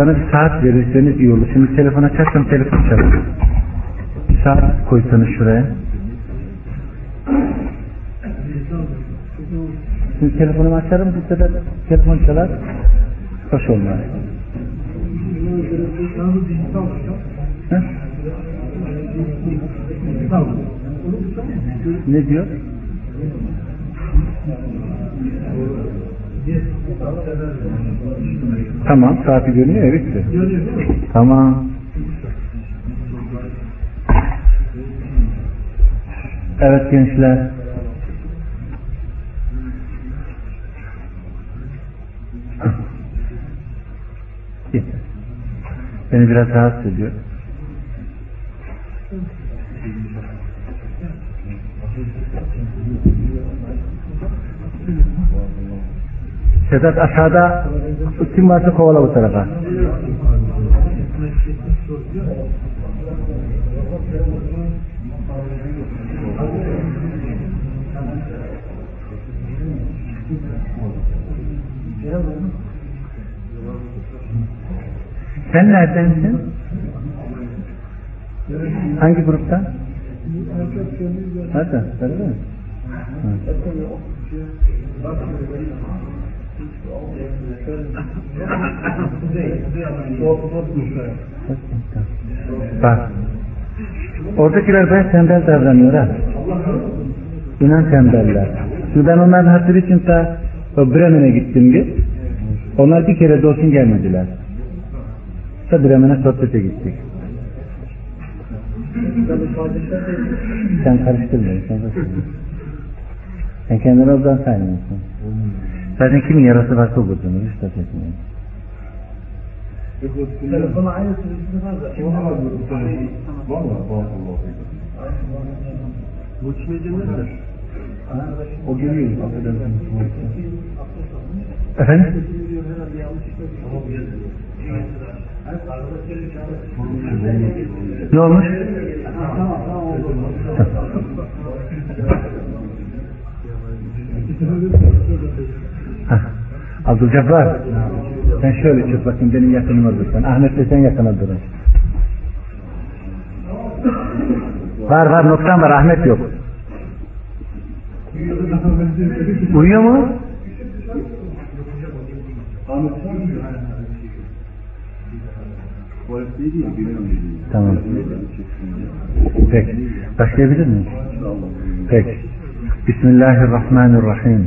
Bana bir saat verirseniz iyi olur. Şimdi telefon açarsam telefon çalar. Bir saat koysanız şuraya. Şimdi telefonumu açarım bu sefer telefon çalar. Hoş olmaz. Ne diyor? Tamam, saati görünüyor bitti. Tamam. Evet gençler. Beni biraz rahatsız ediyor. Sedat aşağıda kim varsa kovala bu tarafa. Sen neredensin? Hangi gruptan? Nereden? Nerede mi? Bak. Oradakiler ben tembel davranıyor ha. İnan tembeller. Şimdi ben onların hatırı için ta Bremen'e gittim bir. Onlar bir kere de olsun gelmediler. Ta Bremen'e sohbete gittik. Sen karıştırma. Sen. Sen kendini oradan saymıyorsun. Zaten kimin yarası varsa olur canım. Hiç dert etmeyin. Telefonu aynı sürücüsü var da. Valla barakallahu Bu çimeci nedir? O geliyor. Affedersiniz. Efendim? Ne olmuş? Hah. Abdülcabbar sen şöyle çık bakayım benim yakınıma sen. Ahmet de sen yakına. Var var noktan var Ahmet yok. Uyuyor mu? Tamam. Peki. Başlayabilir miyiz? Peki. Bismillahirrahmanirrahim.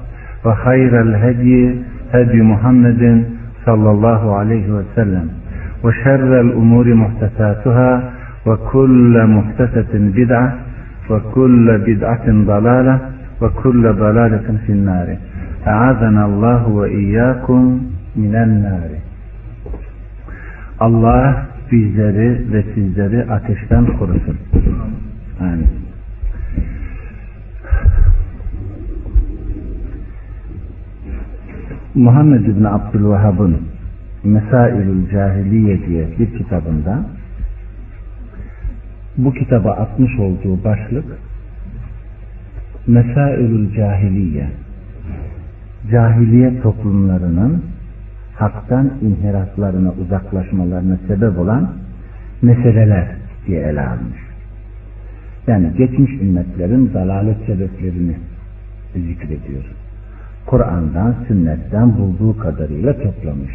وخير الهدي هدي محمد صلى الله عليه وسلم وشر الأمور محدثاتها وكل محدثة بدعة وكل بدعة ضلالة وكل ضلالة في النار أعاذنا الله وإياكم من النار Allah bizleri ve sizleri ateşten korusun. Amin. Muhammed İbni Abdülvahhab'ın Mesailül Cahiliye diye bir kitabında bu kitaba atmış olduğu başlık Mesailül Cahiliye cahiliye toplumlarının haktan inhiraflarına uzaklaşmalarına sebep olan meseleler diye ele almış. Yani geçmiş ümmetlerin dalalet sebeplerini zikrediyor. Kur'an'dan, sünnetten bulduğu kadarıyla toplamış.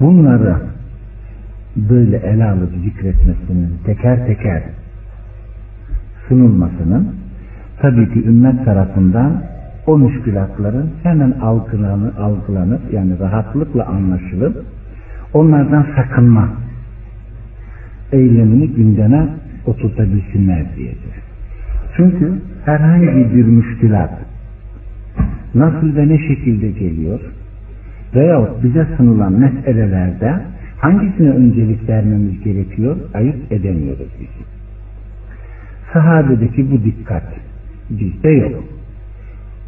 Bunları böyle ele alıp zikretmesinin teker teker sunulmasının tabii ki ümmet tarafından o müşkülatların hemen algılanıp, algılanıp yani rahatlıkla anlaşılıp onlardan sakınma eylemini gündeme oturtabilsinler diyedir. Çünkü herhangi bir müşkülat nasıl ve ne şekilde geliyor veyahut bize sunulan meselelerde hangisine öncelik vermemiz gerekiyor ayırt edemiyoruz biz. Sahabedeki bu dikkat bizde yok.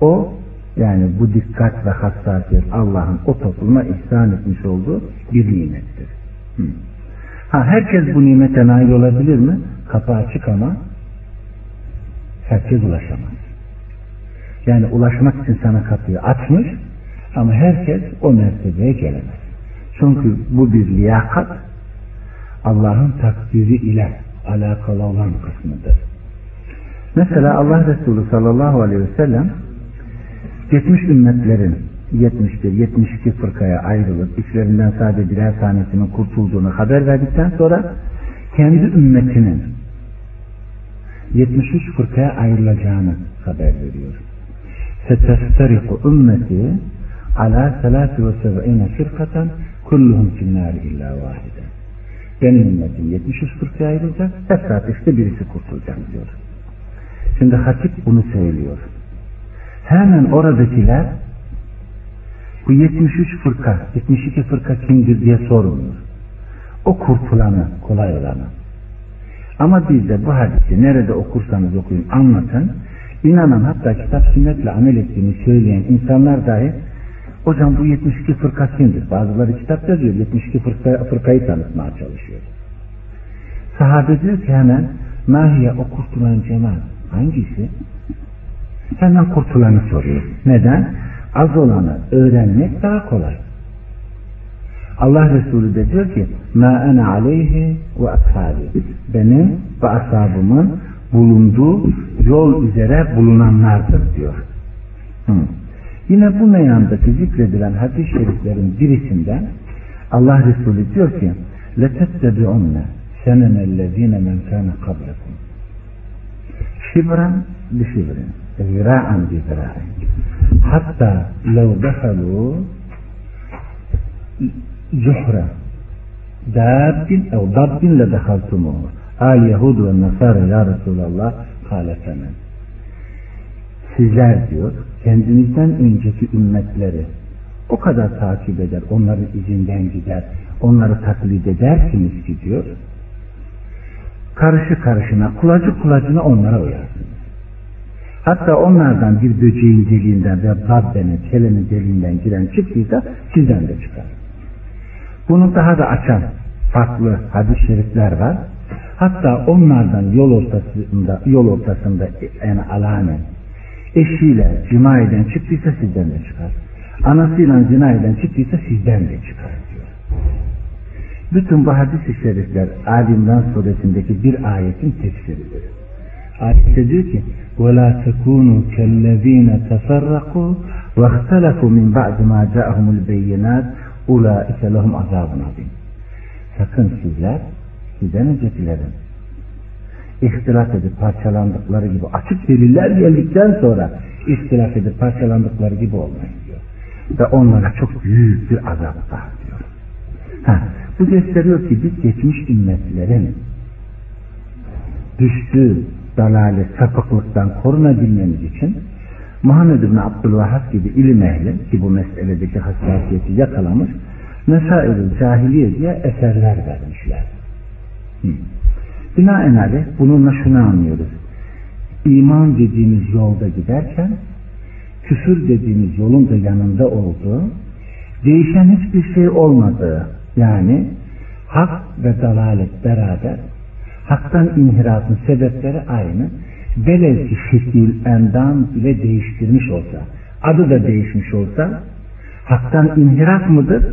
O yani bu dikkat ve hassasiyet Allah'ın o topluma ihsan etmiş olduğu bir nimettir. Ha herkes bu nimete nail olabilir mi? Kapı açık ama herkes ulaşamaz. Yani ulaşmak için sana kapıyı açmış ama herkes o mertebeye gelemez. Çünkü bu bir liyakat Allah'ın takdiri ile alakalı olan kısmıdır. Mesela Allah Resulü sallallahu aleyhi ve sellem geçmiş ümmetlerin 71, 72 fırkaya ayrılıp içlerinden sadece birer tanesinin kurtulduğunu haber verdikten sonra kendi ümmetinin 73 fırkaya ayrılacağını haber veriyor. Ala salatu ve seb'ine firkatan kulluhum finnâri illa vahide. Benim ümmetim 73 fırkaya ayrılacak, işte birisi kurtulacak diyor. Şimdi hatip bunu söylüyor. Hemen oradakiler bu 73 fırka, 72 fırka kimdir diye sormuyor. O kurtulanı, kolay olanı. Ama biz de bu hadisi nerede okursanız okuyun anlatın. İnanın hatta kitap sünnetle amel ettiğini söyleyen insanlar dahi hocam bu 72 fırka kimdir? Bazıları kitap yazıyor 72 fırka, fırkayı tanıtmaya çalışıyor. Sahabe diyor ki hemen mahiye o kurtulan cemaat hangisi? Hemen kurtulanı soruyor. Neden? Az olanı öğrenmek daha kolay. Allah Resulü de diyor ki ma ana aleyhi ve ashabi benim ve ashabımın bulunduğu yol üzere bulunanlardır diyor. Hı. Yine bu meyandaki zikredilen hadis-i şeriflerin birisinden Allah Resulü diyor ki لَتَتَّبِعُنَّ سَنَنَ الَّذ۪ينَ مَنْ كَانَ قَبْلَكُمْ شِبْرًا بِشِبْرٍ ذِرَاعًا بِذِرَاعٍ حتى لو دخلوا جحر داب أو ضب لدخلتموه Al Yahud ve Nasara ya Resulallah kâle. Sizler diyor kendinizden önceki ümmetleri o kadar takip eder, onların izinden gider, onları taklit edersiniz ki diyor. Karışı karışına, kulacı kulacına onlara uyarsınız. Hatta onlardan bir böceğin deliğinden ve babbenin, kelenin deliğinden giren çıktıysa sizden de çıkar. Bunu daha da açan farklı hadis-i şerifler var. Hatta onlardan yol ortasında, yol ortasında yani alamen eşiyle cima eden çıktıysa sizden de çıkar. Anasıyla zina eden çıktıysa sizden de çıkar diyor. Bütün bu hadis-i şerifler Alimran suresindeki bir ayetin tefsiridir. Ayette diyor ki وَلَا تَكُونُوا كَالَّذ۪ينَ تَفَرَّقُوا وَاخْتَلَفُوا مِنْ بَعْدِ مَا جَاءَهُمُ الْبَيِّنَاتِ اُولَٰئِكَ لَهُمْ عَذَابٌ عَظِيمٌ Sakın sizler sizden öncekilerin ihtilaf edip parçalandıkları gibi açık deliller geldikten sonra ihtilaf edip parçalandıkları gibi olmayın diyor. Ve onlara çok büyük bir azap var diyor. Ha, bu gösteriyor ki biz geçmiş ümmetlerin düştüğü dalalet, sapıklıktan korunabilmemiz için Muhammed bin Abdülvahhab gibi ilim ehli ki bu meseledeki hassasiyeti yakalamış Mesail-i Cahiliye diye eserler vermişler. Binaenaleyh bununla şunu anlıyoruz. İman dediğimiz yolda giderken küfür dediğimiz yolun da yanında olduğu değişen hiçbir şey olmadığı yani hak ve dalalet beraber haktan inhirafın sebepleri aynı. Velev ki şekil, endam ile değiştirmiş olsa, adı da değişmiş olsa, haktan inhiraf mıdır?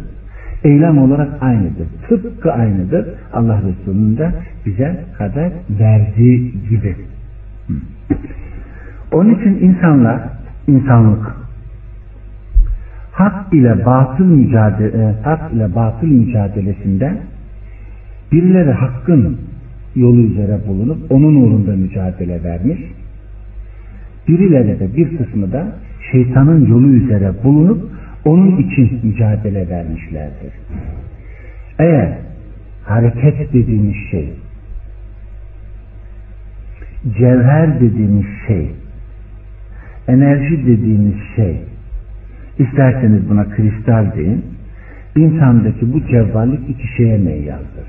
Eylem olarak aynıdır. Tıpkı aynıdır. Allah Resulü'nün de bize haber verdiği gibi. Onun için insanlar, insanlık hak ile batıl mücadele, hak ile batıl mücadelesinde birileri hakkın yolu üzere bulunup onun uğrunda mücadele vermiş. Birileri de bir kısmı da şeytanın yolu üzere bulunup onun için mücadele vermişlerdir. Eğer hareket dediğimiz şey cevher dediğimiz şey enerji dediğimiz şey isterseniz buna kristal deyin. İnsandaki bu cevvallik iki şeye meyyaldır.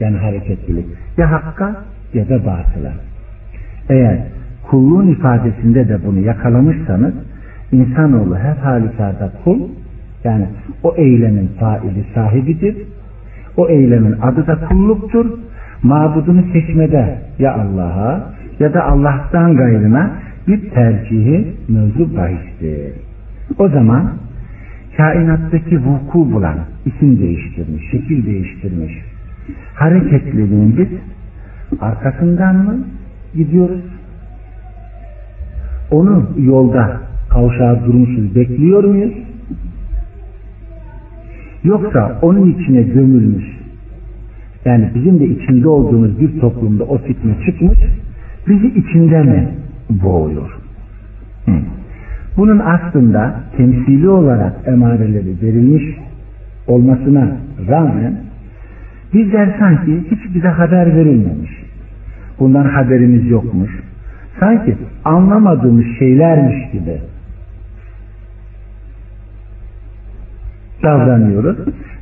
Yani hareketlilik. Ya hakka ya da batıla. Eğer kulluğun ifadesinde de bunu yakalamışsanız insanoğlu her halükarda kul yani o eylemin faili sahibidir. O eylemin adı da kulluktur. Mabudunu seçmede ya Allah'a ya da Allah'tan gayrına bir tercihi mevzu bahistir. O zaman kainattaki vuku bulan, isim değiştirmiş, şekil değiştirmiş, hareketliliğin biz arkasından mı gidiyoruz? Onu yolda kavşağa durmuşuz bekliyor muyuz? Yoksa onun içine gömülmüş yani bizim de içinde olduğumuz bir toplumda o fitne çıkmış bizi içinde mi boğuyor? Hı. Bunun aslında temsili olarak emareleri verilmiş olmasına rağmen bizler sanki hiç bize haber verilmemiş. Bundan haberimiz yokmuş. Sanki anlamadığımız şeylermiş gibi davranıyoruz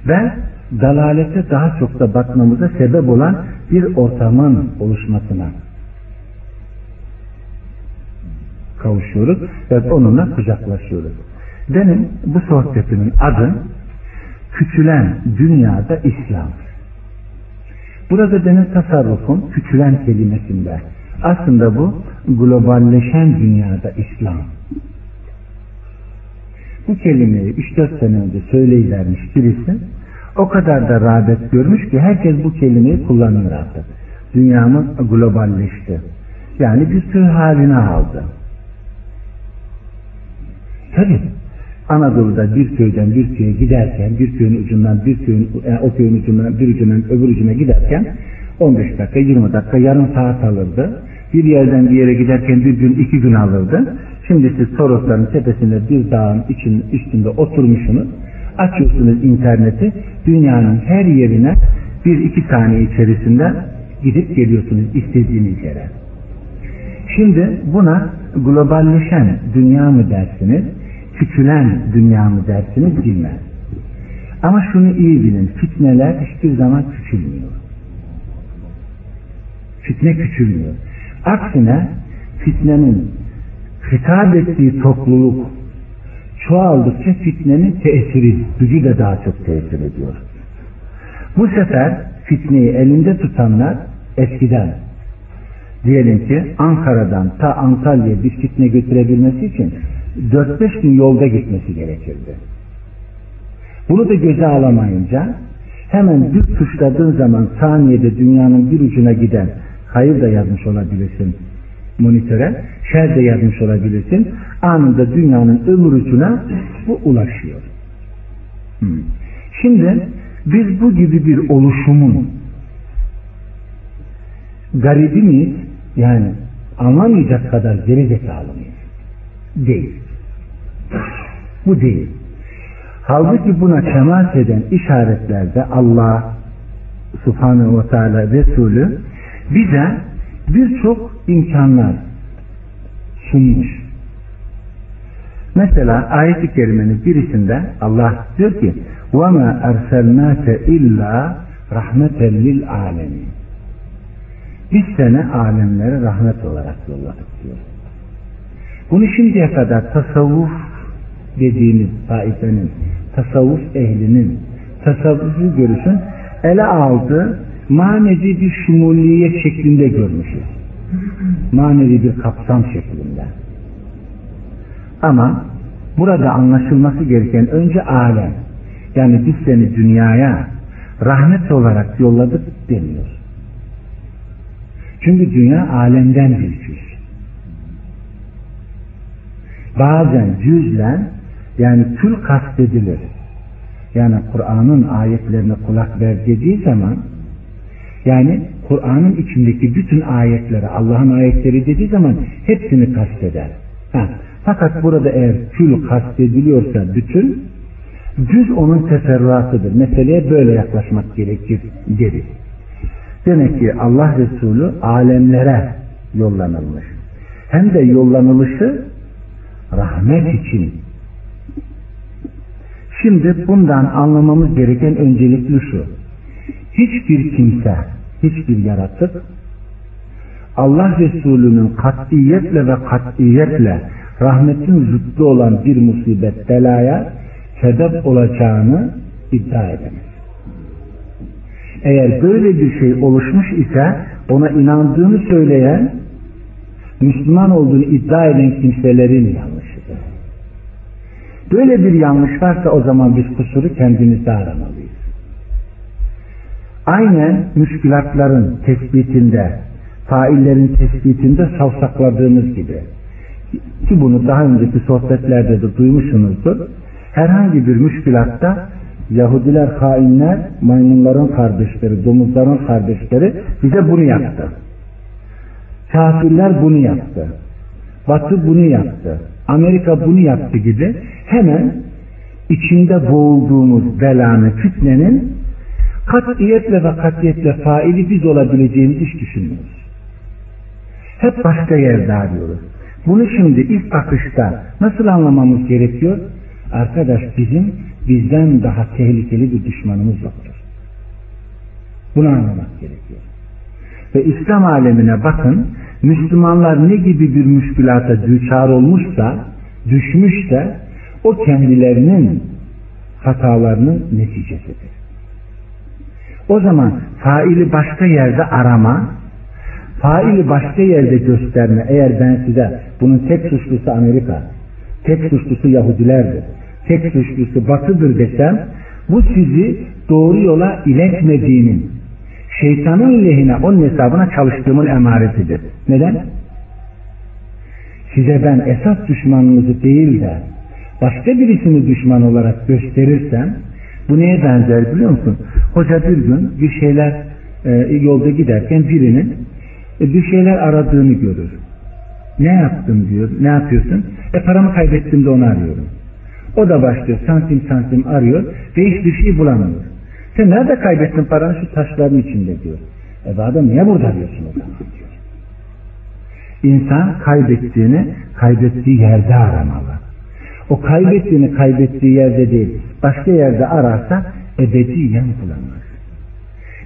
ve dalalete daha çok da bakmamıza sebep olan bir ortamın oluşmasına kavuşuyoruz ve onunla kucaklaşıyoruz. Benim bu sohbetimin adı küçülen dünyada İslam. Burada benim tasarrufum küçülen kelimesinde. Aslında bu globalleşen dünyada İslam. Bu kelimeyi 3-4 sene önce söyleyivermiş birisi o kadar da rağbet görmüş ki herkes bu kelimeyi kullanıyor artık. Dünyamız globalleşti. Yani bir tür haline aldı. Tabi Anadolu'da bir köyden bir köye giderken bir köyün ucundan bir köyün yani o köyün ucundan bir ucundan öbür ucuna giderken 15 dakika 20 dakika yarım saat alırdı. Bir yerden bir yere giderken bir gün iki gün alırdı. Şimdi siz Torosların tepesinde bir dağın için, üstünde oturmuşsunuz. Açıyorsunuz interneti. Dünyanın her yerine bir iki saniye içerisinde gidip geliyorsunuz istediğiniz yere. Şimdi buna globalleşen dünya mı dersiniz, küçülen dünya mı dersiniz bilmez. Ama şunu iyi bilin, fitneler hiçbir zaman küçülmüyor. Fitne küçülmüyor. Aksine fitnenin hitap ettiği topluluk çoğaldıkça fitnenin tesiri, gücü de daha çok tesir ediyor. Bu sefer fitneyi elinde tutanlar eskiden diyelim ki Ankara'dan ta Antalya'ya bir fitne götürebilmesi için 4-5 gün yolda gitmesi gerekirdi. Bunu da göze alamayınca hemen bir tuşladığın zaman saniyede dünyanın bir ucuna giden hayır da yazmış olabilirsin monitöre, şer de yazmış olabilirsin. Anında dünyanın ömür ucuna bu ulaşıyor. Şimdi biz bu gibi bir oluşumun garibi miyiz? Yani anlamayacak kadar geri zekalı mıyız? Değil. Bu değil. Halbuki buna temas eden işaretlerde Allah Subhanahu ve Teala Resulü bize birçok imkanlar sunmuş. Mesela ayet-i kerimenin birisinde Allah diyor ki وَمَا اَرْسَلْنَاكَ اِلَّا رَحْمَةً لِلْعَالَمِينَ Biz seni alemlere rahmet olarak yolladık diyor. Bunu şimdiye kadar tasavvuf dediğimiz taifenin, tasavvuf ehlinin, tasavvufu görüşün ele aldığı manevi bir şumuliyet şeklinde görmüşüz. Manevi bir kapsam şeklinde. Ama burada anlaşılması gereken önce alem. Yani biz seni dünyaya rahmet olarak yolladık demiyor. Çünkü dünya alemden bir cüz. Bazen cüzle yani tül kastedilir. Yani Kur'an'ın ayetlerine kulak ver dediği zaman yani Kur'an'ın içindeki bütün ayetleri, Allah'ın ayetleri dediği zaman hepsini kasteder. Ha. Fakat burada eğer kül kastediliyorsa bütün, düz onun teferruatıdır. Meseleye böyle yaklaşmak gerekir deriz. Demek ki Allah Resulü alemlere yollanılmış. Hem de yollanılışı rahmet için Şimdi bundan anlamamız gereken öncelikli şu. Hiçbir kimse, hiçbir yaratık Allah Resulü'nün katiyetle ve katiyetle rahmetin zıttı olan bir musibet belaya sebep olacağını iddia edemez. Eğer böyle bir şey oluşmuş ise ona inandığını söyleyen Müslüman olduğunu iddia eden kimselerin yanlışıdır. Böyle bir yanlış varsa o zaman biz kusuru kendimizde aramalıyız. Aynen müşkülatların tespitinde, faillerin tespitinde savsakladığımız gibi ki bunu daha önceki sohbetlerde de duymuşsunuzdur. Herhangi bir müşkülatta Yahudiler hainler, maymunların kardeşleri, domuzların kardeşleri bize bunu yaptı. Kafirler bunu yaptı. Batı bunu yaptı. Amerika bunu yaptı gibi hemen içinde boğulduğumuz belanın, fitnenin katiyetle ve katiyetle faili biz olabileceğimizi hiç düşünmüyoruz. Hep başka yerde arıyoruz. Bunu şimdi ilk bakışta nasıl anlamamız gerekiyor? Arkadaş bizim bizden daha tehlikeli bir düşmanımız yoktur. Bunu anlamak gerekiyor. Ve İslam alemine bakın, Müslümanlar ne gibi bir müşkülata düçar olmuşsa, düşmüşse, o kendilerinin hatalarının neticesidir. O zaman faili başka yerde arama, faili başka yerde gösterme. Eğer ben size bunun tek suçlusu Amerika, tek suçlusu Yahudilerdir, tek suçlusu batıdır desem, bu sizi doğru yola iletmediğinin, şeytanın lehine onun hesabına çalıştığımın emaretidir. Neden? Size ben esas düşmanınızı değil de başka birisini düşman olarak gösterirsem bu neye benzer biliyor musun? Hoca bir gün bir şeyler e, yolda giderken birinin e, bir şeyler aradığını görür. Ne yaptın diyor. Ne yapıyorsun? E paramı kaybettim de onu arıyorum. O da başlıyor santim santim arıyor ve hiçbir şey bulamıyor. Sen nerede kaybettin paranı? Şu taşların içinde diyor. E adam niye burada arıyorsun o zaman diyor. İnsan kaybettiğini kaybettiği yerde aramalı. O kaybettiğini kaybettiği yerde değil, başka yerde ararsa ebediyen bulamaz.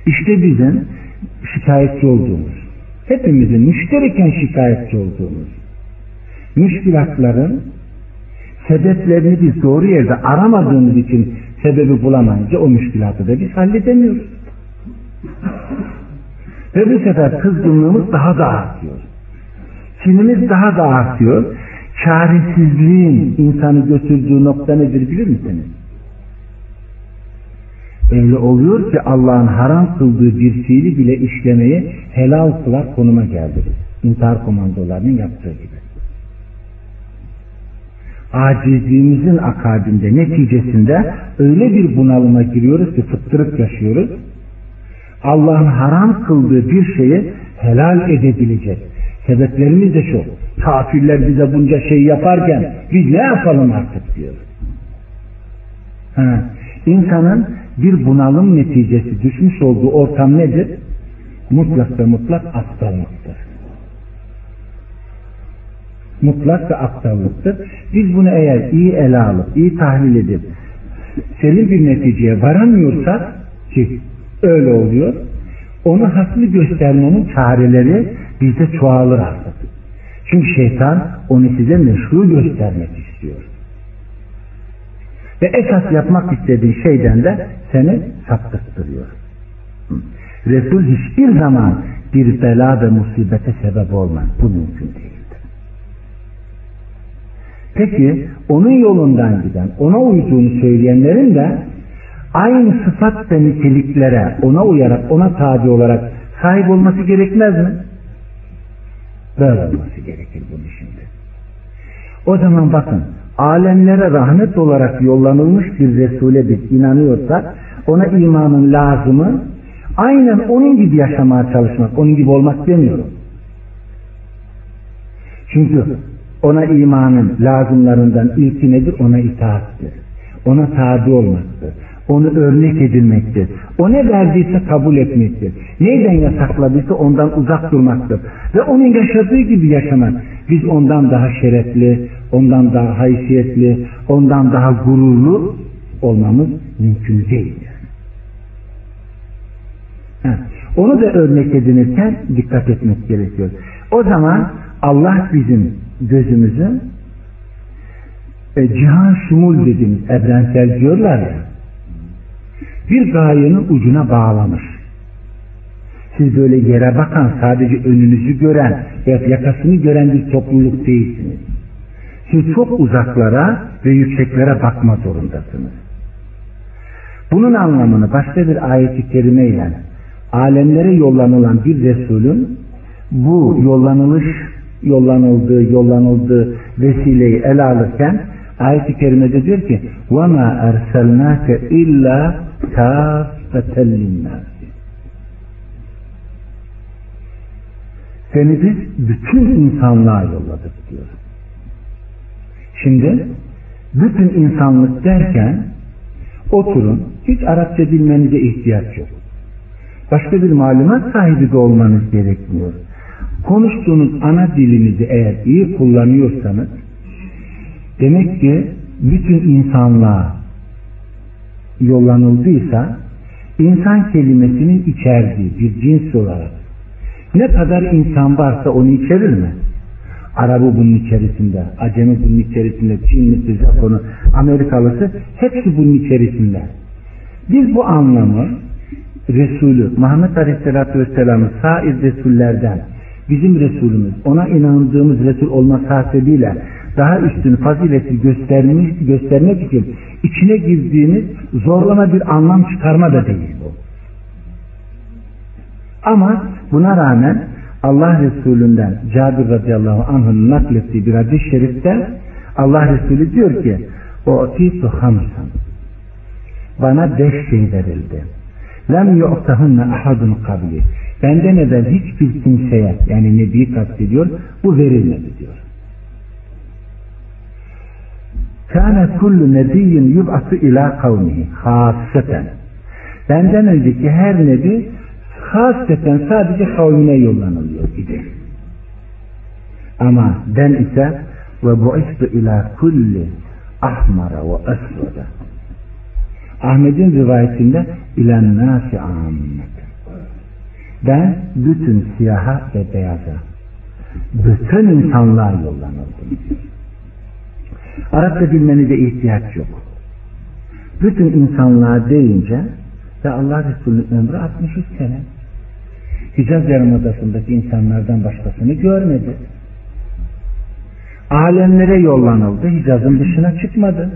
İşte bizim şikayetçi olduğumuz, hepimizin müştereken şikayetçi olduğumuz, müşkilatların sebeplerini biz doğru yerde aramadığımız için sebebi bulamayınca o müşkilatı da biz halledemiyoruz. Ve bu sefer kızgınlığımız daha da artıyor. Sinimiz daha da artıyor. Çaresizliğin insanı götürdüğü nokta nedir bilir misiniz? Öyle oluyor ki Allah'ın haram kıldığı bir fiili bile işlemeyi helal kılar konuma geldi. İntihar komandolarının yaptığı gibi. Acizliğimizin akabinde neticesinde öyle bir bunalıma giriyoruz ki fıttırıp yaşıyoruz. Allah'ın haram kıldığı bir şeyi helal edebilecek. Sebeplerimiz de şu. Kafirler bize bunca şey yaparken biz ne yapalım artık diyor. Ha. İnsanın bir bunalım neticesi düşmüş olduğu ortam nedir? Mutlak ve mutlak aptallıktır. Mutlak ve aptallıktır. Biz bunu eğer iyi ele alıp, iyi tahlil edip senin bir neticeye varamıyorsak ki öyle oluyor, onu haklı göstermenin çareleri bizde çoğalır artık. Çünkü şeytan onu size meşru göstermek istiyor. Ve esas yapmak istediği şeyden de seni saptırtırıyor. Resul hiçbir zaman bir bela ve musibete sebep olmaz. Bu mümkün değildir. Peki onun yolundan giden, ona uyduğunu söyleyenlerin de aynı sıfat ve niteliklere ona uyarak, ona tabi olarak sahip olması gerekmez mi? Böyle olması gerekir bunu şimdi. O zaman bakın alemlere rahmet olarak yollanılmış bir Resul'e biz inanıyorsak ona imanın lazımı aynen onun gibi yaşamaya çalışmak, onun gibi olmak demiyorum. Çünkü ona imanın lazımlarından ilki nedir? Ona itaattir. Ona tabi olmaktır. Onu örnek edilmektir. O ne verdiyse kabul etmektir. Neyden yasakladıysa ondan uzak durmaktır. Ve onun yaşadığı gibi yaşamak. Biz ondan daha şerefli, ondan daha haysiyetli, ondan daha gururlu olmamız mümkün değildir. Ha, onu da örnek edinirken dikkat etmek gerekiyor. O zaman Allah bizim gözümüzü e, cihan şumul dediğimiz evrensel diyorlar ya bir gayenin ucuna bağlamış. Siz böyle yere bakan sadece önünüzü gören yakasını gören bir topluluk değilsiniz. Siz çok uzaklara ve yükseklere bakma zorundasınız. Bunun anlamını başka bir ayet-i kerimeyle alemlere yollanılan bir Resulün bu yollanılış yollanıldığı yollanıldığı vesileyi ele alırken ayet-i kerimede diyor ki وَمَا اَرْسَلْنَاكَ اِلَّا كَافَّةً لِلنَّاسِ Seni biz bütün insanlığa yolladık diyor. Şimdi bütün insanlık derken oturun hiç Arapça bilmenize ihtiyaç yok. Başka bir malumat sahibi de olmanız gerekmiyor. Konuştuğunuz ana dilinizi eğer iyi kullanıyorsanız demek ki bütün insanlığa yollanıldıysa insan kelimesinin içerdiği bir cins olarak ne kadar insan varsa onu içerir mi? Arabı bunun içerisinde, Acemi bunun içerisinde, Çinlisi, Japonu, Amerikalısı hepsi bunun içerisinde. Biz bu anlamı Resulü Muhammed Aleyhisselatü Vesselam'ı sair Resullerden bizim Resulümüz ona inandığımız Resul olması hasebiyle daha üstün fazileti göstermiş, göstermek için içine girdiğiniz zorlama bir anlam çıkarma da değil bu. Ama buna rağmen Allah Resulü'nden Cabir radıyallahu anh'ın naklettiği bir hadis-i şerifte Allah Resulü diyor ki o titu hamsan bana beş şey verildi. Lem yu'tahunne ahadun kabli. Benden evvel hiçbir kimseye yani Nebi kastediyor bu verilmedi diyor. Kâne kullu nebiyyin yub'atı ila kavmihi hasseten. Benden önceki her nebi hasreten sadece kavmine yollanılıyor idi. Ama ben ise ve bu'istu ila kulli ahmara ve esvada. Ahmet'in rivayetinde ilen nasi ammet. Ben bütün siyaha ve beyaza bütün insanlığa yollanıldım. Arapça bilmenize ihtiyaç yok. Bütün insanlığa deyince ve Allah Resulü'nün ömrü 63 sene. Hicaz Yarımadası'ndaki insanlardan başkasını görmedi. Alemlere yollanıldı. Hicaz'ın dışına çıkmadı.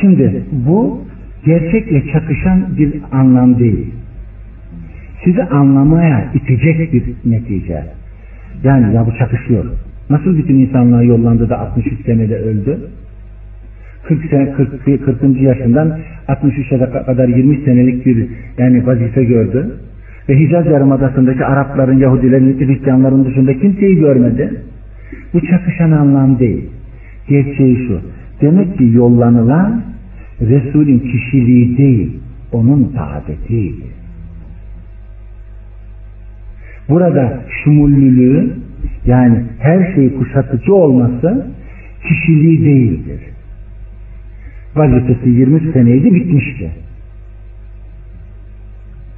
Şimdi bu gerçekle çakışan bir anlam değil. Sizi anlamaya itecek bir netice. Yani ya bu çakışıyor. Nasıl bütün insanlığa yollandı da 63 senede öldü? 40 sene 40, 40. yaşından 63'e kadar 20 senelik bir yani vazife gördü. Ve Hicaz Yarımadası'ndaki Arapların, Yahudilerin, Hristiyanların dışında kimseyi görmedi. Bu çakışan anlam değil. Gerçeği şu. Demek ki yollanılan Resul'ün kişiliği değil, onun saadetiydi. Burada şumullülüğü yani her şeyi kuşatıcı olması kişiliği değildir. Vazifesi 20 seneydi bitmişti.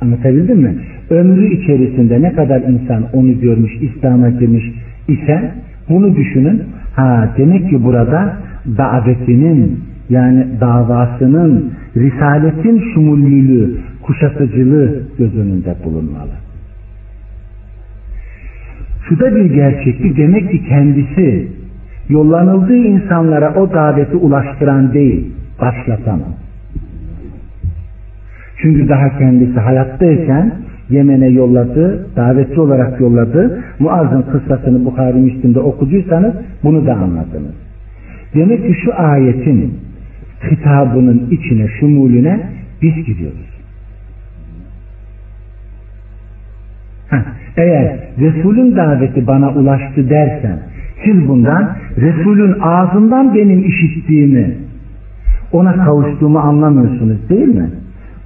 Anlatabildim mi? Ömrü içerisinde ne kadar insan onu görmüş, İslam'a girmiş ise bunu düşünün. Ha demek ki burada davetinin yani davasının, risaletin şumullülüğü, kuşatıcılığı göz önünde bulunmalı. Şu da bir gerçeklik demek ki kendisi yollanıldığı insanlara o daveti ulaştıran değil, başlatan Çünkü daha kendisi hayattayken Yemen'e yolladı, davetli olarak yolladı. Muazzın kıssasını Bukhari Müslim'de okuduysanız bunu da anladınız. Demek ki şu ayetin hitabının içine, şumulüne biz gidiyoruz. Eğer Resul'ün daveti bana ulaştı dersen siz bundan Resul'ün ağzından benim işittiğimi ona kavuştuğumu anlamıyorsunuz değil mi?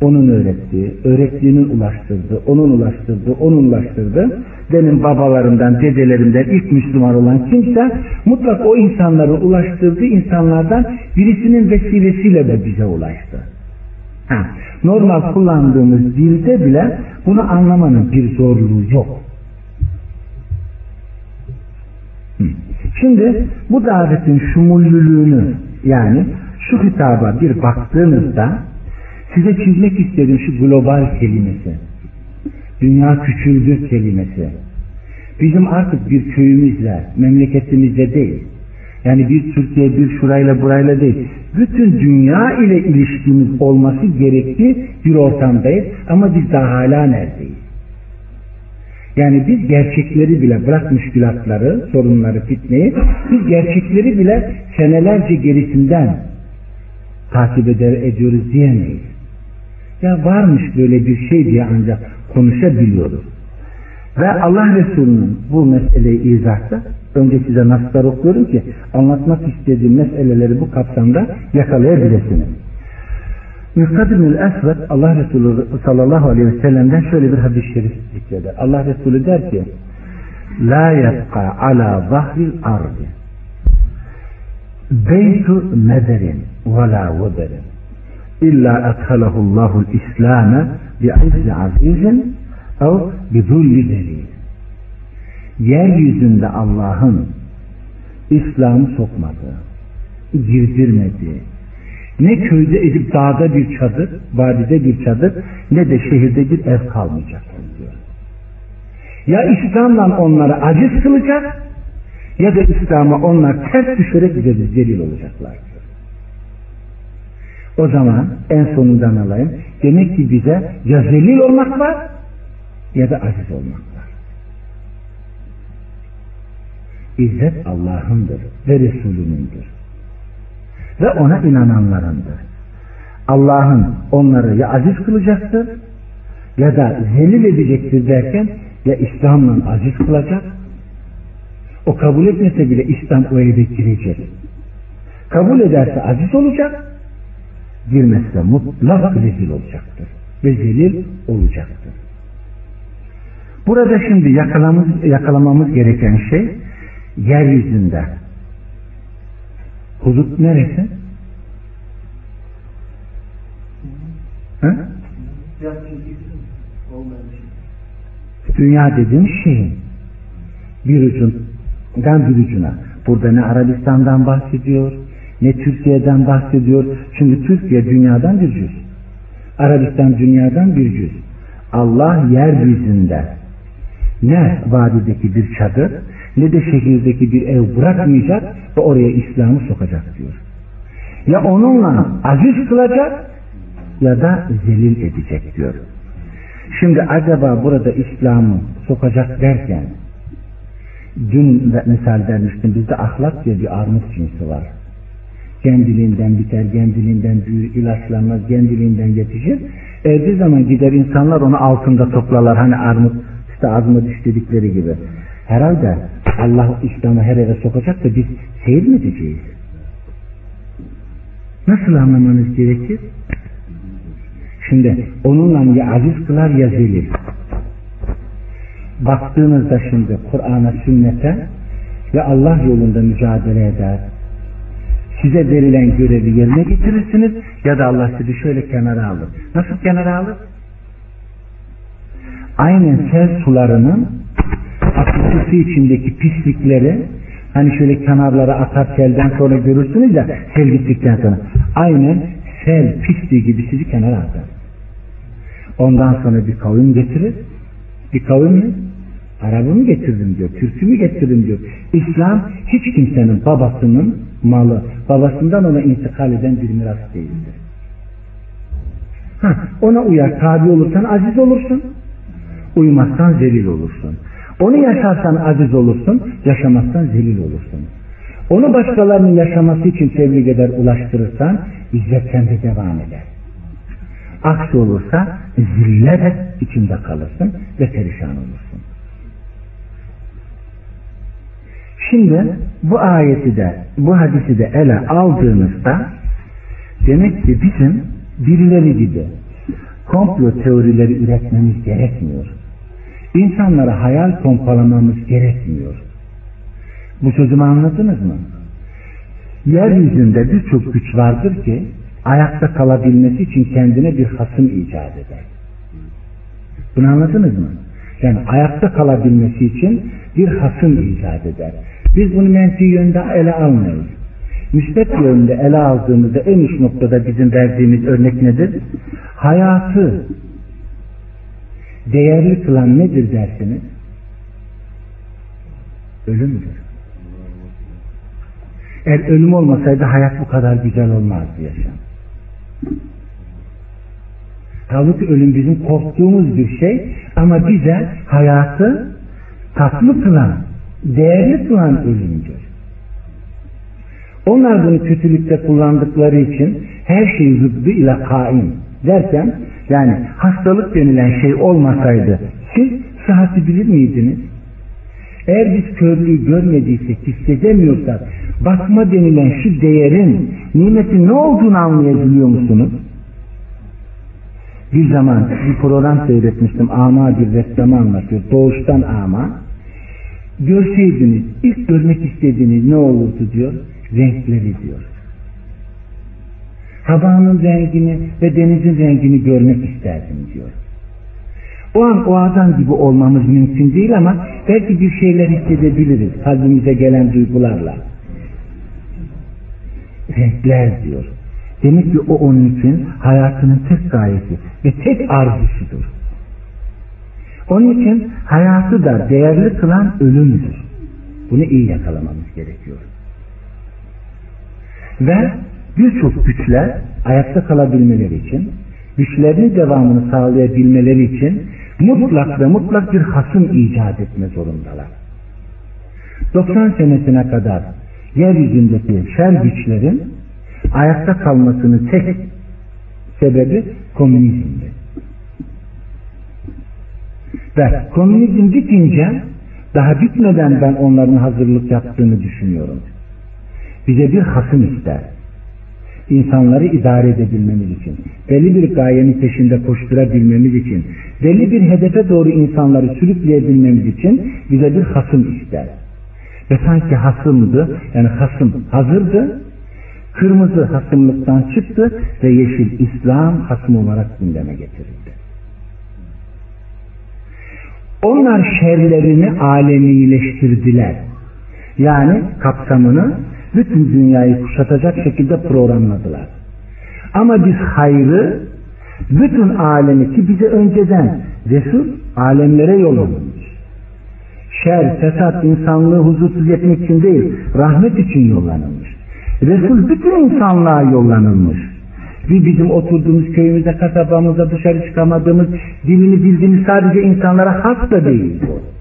onun öğrettiği, öğrettiğinin ulaştırdığı, onun ulaştırdığı, onun ulaştırdığı benim babalarımdan, dedelerimden ilk Müslüman olan kimse mutlak o insanların ulaştırdığı insanlardan birisinin vesilesiyle de bize ulaştı. Ha, normal kullandığımız dilde bile bunu anlamanın bir zorluğu yok. Şimdi bu davetin şumullülüğünü yani şu hitaba bir baktığınızda size çizmek istediğim şu global kelimesi. Dünya küçüldü kelimesi. Bizim artık bir köyümüzle, memleketimizle değil. Yani bir Türkiye, bir şurayla burayla değil. Bütün dünya ile ilişkimiz olması gerektiği bir ortamdayız. Ama biz daha hala neredeyiz? Yani biz gerçekleri bile bırak müşkülatları, sorunları, fitneyi, biz gerçekleri bile senelerce gerisinden takip eder, ediyoruz diyemeyiz. Ya varmış böyle bir şey diye ancak konuşabiliyoruz. Ve Allah Resulü'nün bu meseleyi izahta önce size naslar okuyorum ki anlatmak istediğim meseleleri bu kapsamda yakalayabilirsiniz. Bin Esved Allah Resulü sallallahu aleyhi ve sellem'den şöyle bir hadis-i şerif zikreder. Allah Resulü der ki La yabqa ala zahril ardi beytu mederin ve la veberin illa adhalahu Allahu l-İslam'e bi'izzi azizin ev bizulli delil. Yeryüzünde Allah'ın İslam'ı sokmadı, girdirmedi, ne köyde edip dağda bir çadır, vadide bir çadır, ne de şehirde bir ev kalmayacak diyor. Ya İslam'la onları aciz kılacak, ya da İslam'a onlar ters düşerek bize zelil olacaklar. O zaman en sonundan alayım. Demek ki bize ya zelil olmak var ya da aziz olmak var. İzzet Allah'ındır ve Resulünündür. Ve ona inananlarındır. Allah'ın onları ya aziz kılacaktır ya da zelil edecektir derken ya İslam'la aziz kılacak o kabul etmese bile İslam o eve girecek. Kabul ederse aziz olacak girmezse mutlak rezil olacaktır. Ve zelil olacaktır. Burada şimdi yakalamamız, yakalamamız gereken şey yeryüzünde hudut neresi? Hı? Dünya dediğim şeyin bir ucundan bir ucuna. Burada ne Arabistan'dan bahsediyor, ne Türkiye'den bahsediyor. Çünkü Türkiye dünyadan bir cüz. Arabistan dünyadan bir cüz. Allah yeryüzünde ne vadideki bir çadır ne de şehirdeki bir ev bırakmayacak ve oraya İslam'ı sokacak diyor. Ya onunla aziz kılacak ya da zelil edecek diyor. Şimdi acaba burada İslam'ı sokacak derken dün misal vermiştim bizde ahlak diye bir armut cinsi var kendiliğinden biter, kendiliğinden büyür, ilaçlanmaz, kendiliğinden yetişir. Erdiği zaman gider insanlar onu altında toplarlar. Hani armut, işte armut işledikleri gibi. Herhalde Allah İslam'ı her eve sokacak da biz seyir mi edeceğiz? Nasıl anlamanız gerekir? Şimdi onunla ya aziz kılar ya zelil. Baktığınızda şimdi Kur'an'a, sünnete ve Allah yolunda mücadele eder, size verilen görevi yerine getirirsiniz ya da Allah sizi şöyle kenara alır. Nasıl kenara alır? Aynen sel sularının akıntısı içindeki pislikleri hani şöyle kenarlara atar selden sonra görürsünüz ya sel gittikten sonra aynen sel pisliği gibi sizi kenara atar. Ondan sonra bir kavim getirir. Bir kavim mi? Arabı getirdim diyor, Türk'ü mü getirdim diyor. İslam hiç kimsenin babasının malı, babasından ona intikal eden bir miras değildir. Ha, ona uyar, tabi olursan aziz olursun, uymazsan zelil olursun. Onu yaşarsan aziz olursun, yaşamazsan zelil olursun. Onu başkalarının yaşaması için tebliğ eder, ulaştırırsan izzet sende devam eder. Aksi olursa zillet içinde kalırsın ve perişan olursun. Şimdi bu ayeti de bu hadisi de ele aldığımızda demek ki bizim birileri gibi komplo teorileri üretmemiz gerekmiyor. İnsanlara hayal pompalamamız gerekmiyor. Bu sözümü anladınız mı? Yeryüzünde birçok güç vardır ki ayakta kalabilmesi için kendine bir hasım icat eder. Bunu anladınız mı? Yani ayakta kalabilmesi için bir hasım icat eder. Biz bunu menfi yönde ele almıyoruz. Müsbet yönde ele aldığımızda en üst noktada bizim verdiğimiz örnek nedir? Hayatı değerli kılan nedir dersiniz? Ölümdür. Eğer ölüm olmasaydı hayat bu kadar güzel olmazdı yaşam. Halbuki ölüm bizim korktuğumuz bir şey ama bize hayatı tatlı kılan, değerli kılan ölümdür. Onlar bunu kötülükte kullandıkları için her şey zıddı ile kaim derken yani hastalık denilen şey olmasaydı siz sıhhati bilir miydiniz? Eğer biz körlüğü görmediysek, hissedemiyorsak bakma denilen şu değerin nimetin ne olduğunu anlayabiliyor musunuz? Bir zaman bir program seyretmiştim. Ama bir ressamı anlatıyor. Doğuştan ama. Görseydiniz ilk görmek istediğiniz ne olurdu diyor. Renkleri diyor. Havanın rengini ve denizin rengini görmek isterdim diyor. O an o adam gibi olmamız mümkün değil ama belki bir şeyler hissedebiliriz kalbimize gelen duygularla. Renkler diyor. Demek ki o onun için hayatının tek gayesi ve tek arzusudur. Onun için hayatı da değerli kılan ölümdür. Bunu iyi yakalamamız gerekiyor. Ve birçok güçler ayakta kalabilmeleri için, güçlerinin devamını sağlayabilmeleri için mutlak ve mutlak bir hasım icat etme zorundalar. 90 senesine kadar yeryüzündeki şer güçlerin ayakta kalmasının tek sebebi komünizmdi. Ve komünizm bitince daha bitmeden ben onların hazırlık yaptığını düşünüyorum. Bize bir hasım ister. İnsanları idare edebilmemiz için, belli bir gayenin peşinde koşturabilmemiz için, belli bir hedefe doğru insanları sürükleyebilmemiz için bize bir hasım ister. Ve sanki hasımdı, yani hasım hazırdı, kırmızı hasımlıktan çıktı ve yeşil İslam hasım olarak gündeme getirildi. Onlar şerlerini alemileştirdiler. Yani kapsamını bütün dünyayı kuşatacak şekilde programladılar. Ama biz hayrı bütün alemi ki bize önceden Resul alemlere yollamış. Şer, fesat, insanlığı huzursuz etmek için değil, rahmet için yollanılmış. Resul bütün insanlığa yollanılmış. Bir bizim oturduğumuz köyümüzde, kasabamızda dışarı çıkamadığımız, dilini bildiğimiz sadece insanlara has da değil bu.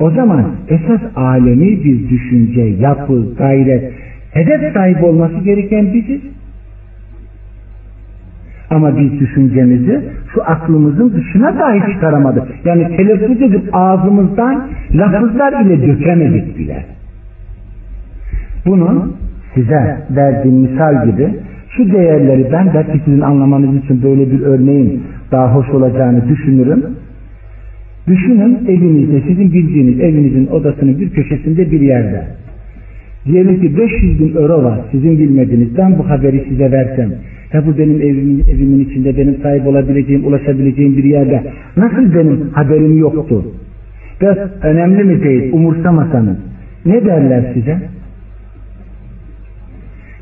O zaman esas alemi bir düşünce, yapı, gayret, hedef sahibi olması gereken biziz. Ama biz düşüncemizi şu aklımızın dışına dahi çıkaramadık. Yani telaffuz edip ağzımızdan lafızlar ile dökemedik bile. Bunu size verdiğim misal gibi şu değerleri ben belki sizin anlamanız için böyle bir örneğin daha hoş olacağını düşünürüm. Düşünün evinizde sizin bildiğiniz evinizin odasının bir köşesinde bir yerde. Diyelim ki 500 bin euro var sizin bilmediğiniz. Ben bu haberi size versem. Ya bu benim evimin, evimin içinde benim sahip olabileceğim, ulaşabileceğim bir yerde. Nasıl benim haberim yoktu? Biraz önemli mi değil, umursamasanız. Ne derler size?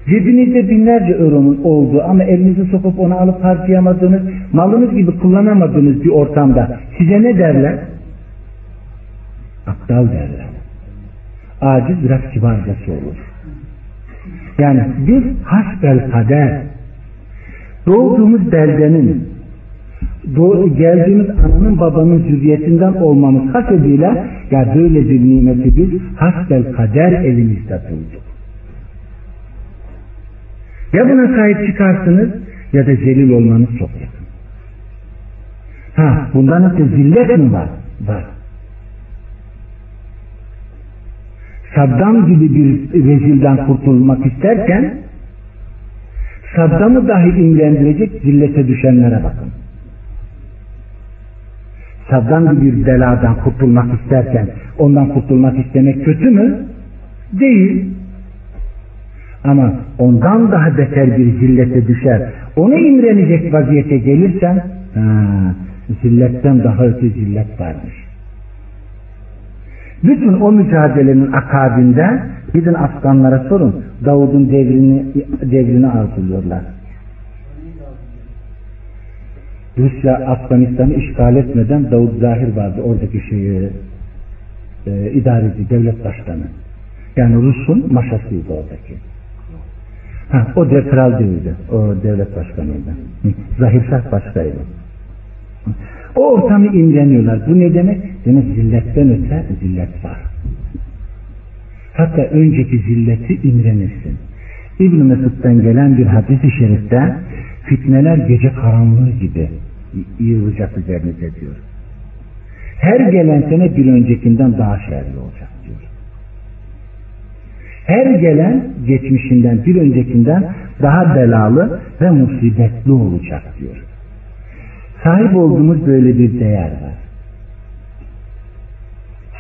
Cebinizde binlerce euronun olduğu ama elinizi sokup onu alıp harcayamadığınız, malınız gibi kullanamadığınız bir ortamda size ne derler? Aptal derler. Aciz biraz kibarcası olur. Yani biz hasbel kader doğduğumuz beldenin doğ, geldiğimiz ananın babanın zürriyetinden olmamız hasebiyle ya böyle bir nimeti biz hasbel kader elimizde bulduk. Ya buna sahip çıkarsınız ya da zelil olmanız çok yakın. Ha, bundan öte zillet mi var? Var. Saddam gibi bir rezilden kurtulmak isterken Saddam'ı dahi imrendirecek zillete düşenlere bakın. Saddam gibi bir beladan kurtulmak isterken ondan kurtulmak istemek kötü mü? Değil. Ama ondan daha beter bir zillete düşer. Onu imrenecek vaziyete gelirsen ha, zilletten daha öte zillet varmış. Bütün o mücadelenin akabinde gidin Afganlara sorun. Davud'un devrini devrini arzuluyorlar. Rusya Afganistan'ı işgal etmeden Davud Zahir vardı oradaki şeyi e, idareci devlet başkanı. Yani Rus'un maşasıydı oradaki. Ha, o de kral değildi. O devlet başkanıydı. Zahir Şah başkaydı. O ortamı imreniyorlar. Bu ne demek? Demek zilletten öte zillet var. Hatta önceki zilleti imrenirsin. İbn Mesud'dan gelen bir hadis-i şerifte fitneler gece karanlığı gibi yığılacak üzerinize diyor. Her gelen sene bir öncekinden daha şerli olacak. Her gelen geçmişinden bir öncekinden daha belalı ve musibetli olacak diyor. Sahip olduğumuz böyle bir değer var.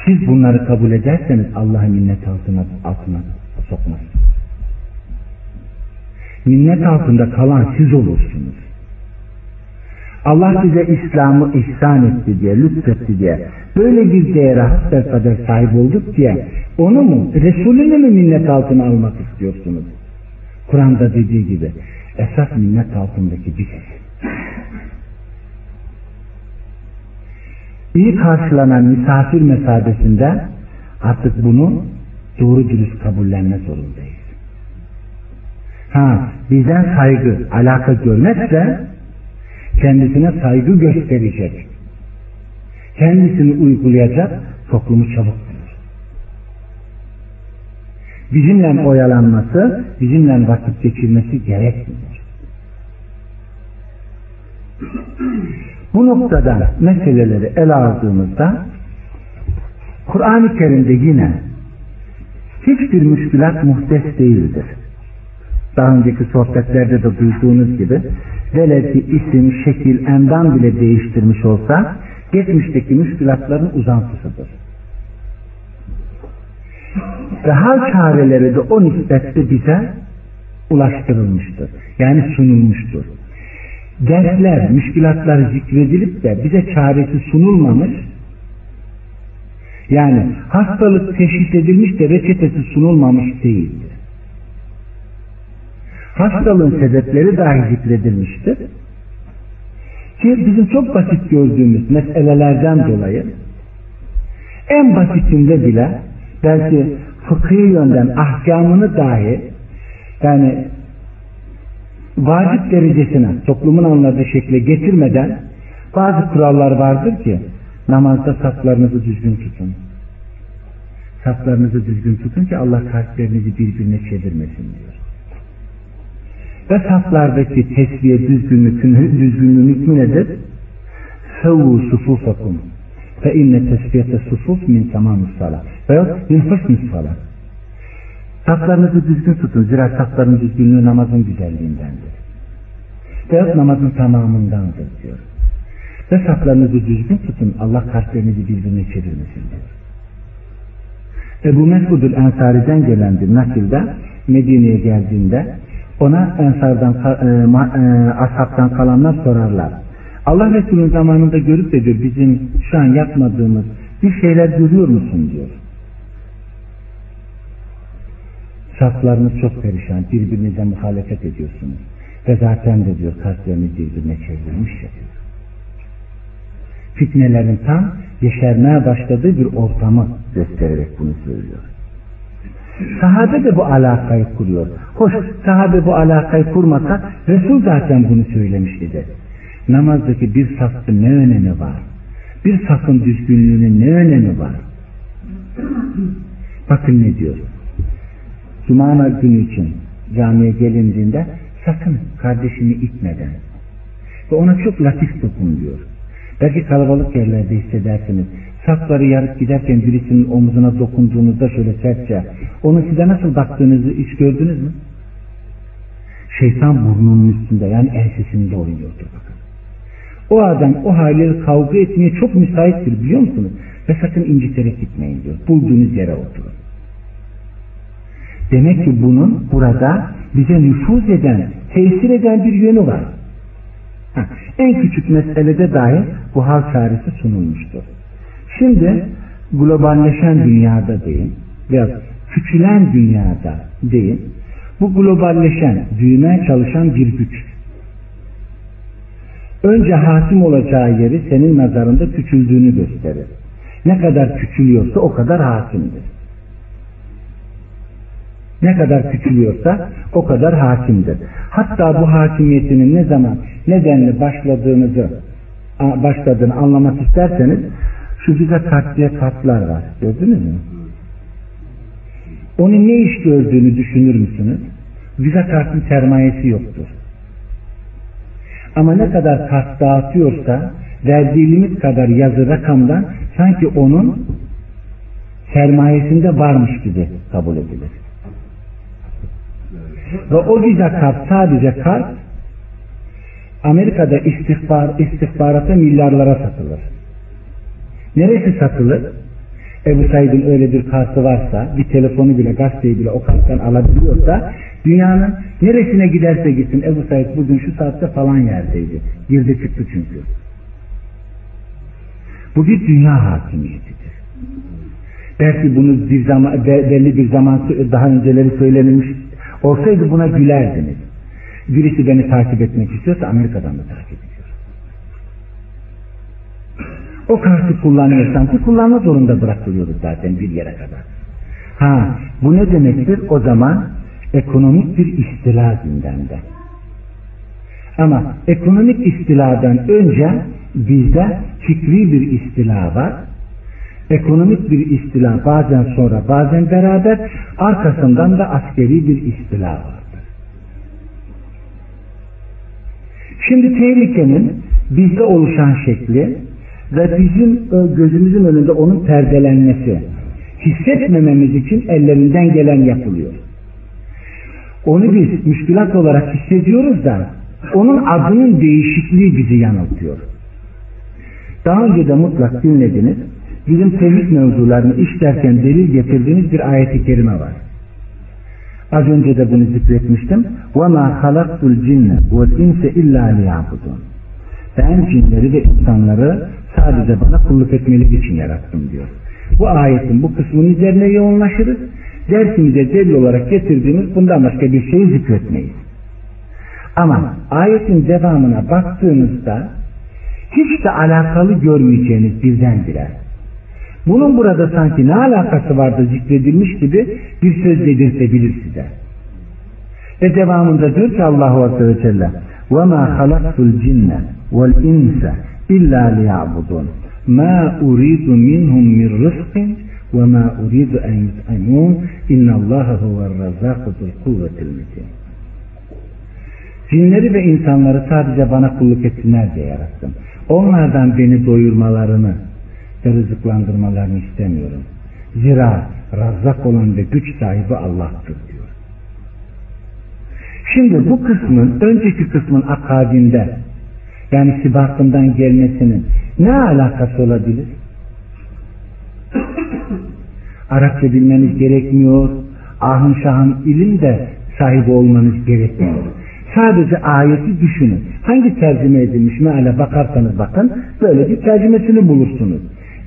Siz bunları kabul ederseniz Allah'ın minnet altına, altına sokmazsınız. Minnet altında kalan siz olursunuz. Allah bize İslam'ı ihsan etti diye, lütfetti diye, böyle bir değere kadar sahip olduk diye, onu mu, Resulünü mü minnet altına almak istiyorsunuz? Kur'an'da dediği gibi, esas minnet altındaki biziz. İyi karşılanan misafir mesabesinde artık bunu doğru dürüst kabullenme zorundayız. Ha, bizden saygı, alaka görmezse kendisine saygı gösterecek. Kendisini uygulayacak toplumu çabuk bulur. Bizimle oyalanması, bizimle vakit geçirmesi gerekmiyor. Bu noktada meseleleri ele aldığımızda Kur'an-ı Kerim'de yine hiçbir müşkülat muhtes değildir. Daha önceki sohbetlerde de duyduğunuz gibi velev ki isim, şekil, endam bile değiştirmiş olsa geçmişteki müşkülatların uzantısıdır. Ve hal çareleri de o nispette bize ulaştırılmıştır. Yani sunulmuştur dersler, müşkilatlar zikredilip de bize çaresi sunulmamış, yani hastalık teşhis edilmiş de reçetesi sunulmamış değildir. Hastalığın sebepleri dahi zikredilmiştir. Ki bizim çok basit gördüğümüz meselelerden dolayı en basitinde bile belki fıkhi yönden ahkamını dahi yani vacip derecesine toplumun anladığı şekle getirmeden bazı kurallar vardır ki namazda saplarınızı düzgün tutun. Saplarınızı düzgün tutun ki Allah kalplerinizi birbirine çevirmesin diyor. Ve saflardaki tesviye düzgünlüğün, düzgünlüğün hükmü nedir? Sevvu sufufakum fe inne tesviyete sufuf min tamamı salat veya min husnü salat Saflarınızı düzgün tutun. Zira safların düzgünlüğü namazın güzelliğindendir. Veyahut namazın tamamındandır diyor. Ve saflarınızı düzgün tutun. Allah kalplerinizi birbirine çevirmesin diyor. Ebu Mesud'ul Ensari'den gelen bir nakilde Medine'ye geldiğinde ona Ensar'dan, e, e, ashabtan kalanlar sorarlar. Allah Resulü'nün zamanında görüp de diyor bizim şu an yapmadığımız bir şeyler görüyor musun diyor. Saflarınız çok perişan, birbirinize muhalefet ediyorsunuz. Ve zaten de diyor kalplerini birbirine çevirmiş ya diyor. Fitnelerin tam yeşermeye başladığı bir ortamı göstererek bunu söylüyor. Sahabe de bu alakayı kuruyor. Hoş sahabe bu alakayı kurmasa Resul zaten bunu söylemiş idi. Namazdaki bir safın ne önemi var? Bir safın düzgünlüğünün ne önemi var? Bakın ne diyor. Cuma günü için camiye gelindiğinde sakın kardeşini itmeden ve ona çok latif dokun diyor. Belki kalabalık yerlerde hissedersiniz. Safları yarıp giderken birisinin omuzuna dokunduğunuzda şöyle sertçe onun size nasıl baktığınızı hiç gördünüz mü? Şeytan burnunun üstünde yani ensesinde oynuyordur bakın. O adam o haliyle kavga etmeye çok müsaittir biliyor musunuz? Ve sakın inciterek gitmeyin diyor. Bulduğunuz yere oturun. Demek ki bunun burada bize nüfuz eden, tesir eden bir yönü var. Ha, en küçük meselede dahi bu hal çaresi sunulmuştur. Şimdi globalleşen dünyada deyin veya küçülen dünyada deyin bu globalleşen, büyümeye çalışan bir güç. Önce hakim olacağı yeri senin nazarında küçüldüğünü gösterir. Ne kadar küçülüyorsa o kadar hakimdir. Ne kadar küçülüyorsa o kadar hakimdir. Hatta bu hakimiyetinin ne zaman nedenli başladığınızı başladığını anlamak isterseniz şu bize katliye katlar var. Gördünüz mü? Onun ne iş gördüğünü düşünür müsünüz? Vize kartın sermayesi yoktur. Ama ne kadar kart dağıtıyorsa verdiği limit kadar yazı rakamdan sanki onun sermayesinde varmış gibi kabul edilir. Ve o vize kart sadece kart Amerika'da istihbar, istihbarata milyarlara satılır. Neresi satılır? Ebu Said'in öyle bir kartı varsa, bir telefonu bile, gazeteyi bile o karttan alabiliyorsa, dünyanın neresine giderse gitsin, Ebu Said bugün şu saatte falan yerdeydi. Girdi çıktı çünkü. Bu bir dünya hakimiyetidir. Belki bunu bir zaman, belli bir zaman daha önceleri söylenilmiş olsaydı buna gülerdiniz. Birisi beni takip etmek istiyorsa Amerika'dan da takip ediyor. O kartı kullanıyorsan ki kullanma zorunda bırakılıyoruz zaten bir yere kadar. Ha bu ne demektir? O zaman ekonomik bir istila gündemde. Ama ekonomik istiladan önce bizde fikri bir istila var. Ekonomik bir istila bazen sonra bazen beraber arkasından da askeri bir istila vardır. Şimdi tehlikenin bizde oluşan şekli ve bizim gözümüzün önünde onun perdelenmesi hissetmememiz için ellerinden gelen yapılıyor. Onu biz müşkülat olarak hissediyoruz da onun adının değişikliği bizi yanıltıyor. Daha önce de mutlak dinlediniz. Bizim tevhid mevzularını işlerken delil getirdiğiniz bir ayeti kerime var. Az önce de bunu zikretmiştim. وَمَا خَلَقْتُ الْجِنَّ وَالْاِنْسَ اِلَّا لِيَعْبُدُونَ Ben cinleri ve insanları sadece bana kulluk etmeleri için yarattım diyor. Bu ayetin bu kısmının üzerine yoğunlaşırız. Dersimize delil olarak getirdiğimiz bundan başka bir şeyi zikretmeyiz. Ama ayetin devamına baktığınızda hiç de alakalı görmeyeceğiniz birdenbire bunun burada sanki ne alakası vardı zikredilmiş gibi bir söz dedirtebilir size. Ve devamında diyor ki Allahu Azze ve Celle وَمَا خَلَقْتُ الْجِنَّ وَالْاِنْسَ illa liyabudun. Ma uridu minhum min rızkin ve ma uridu en yut'amun. İnnallaha huver razzakudul kuvvetil metin. Cinleri ve insanları sadece bana kulluk etsinler diye yarattım. Onlardan beni doyurmalarını ve rızıklandırmalarını istemiyorum. Zira razzak olan ve güç sahibi Allah'tır diyor. Şimdi bu kısmın önceki kısmın akabinde yani sibatından gelmesinin ne alakası olabilir? Arapça bilmeniz gerekmiyor. Ahın şahın ilim de sahibi olmanız gerekmiyor. Sadece ayeti düşünün. Hangi tercüme edilmiş meale bakarsanız bakın böyle bir tercümesini bulursunuz.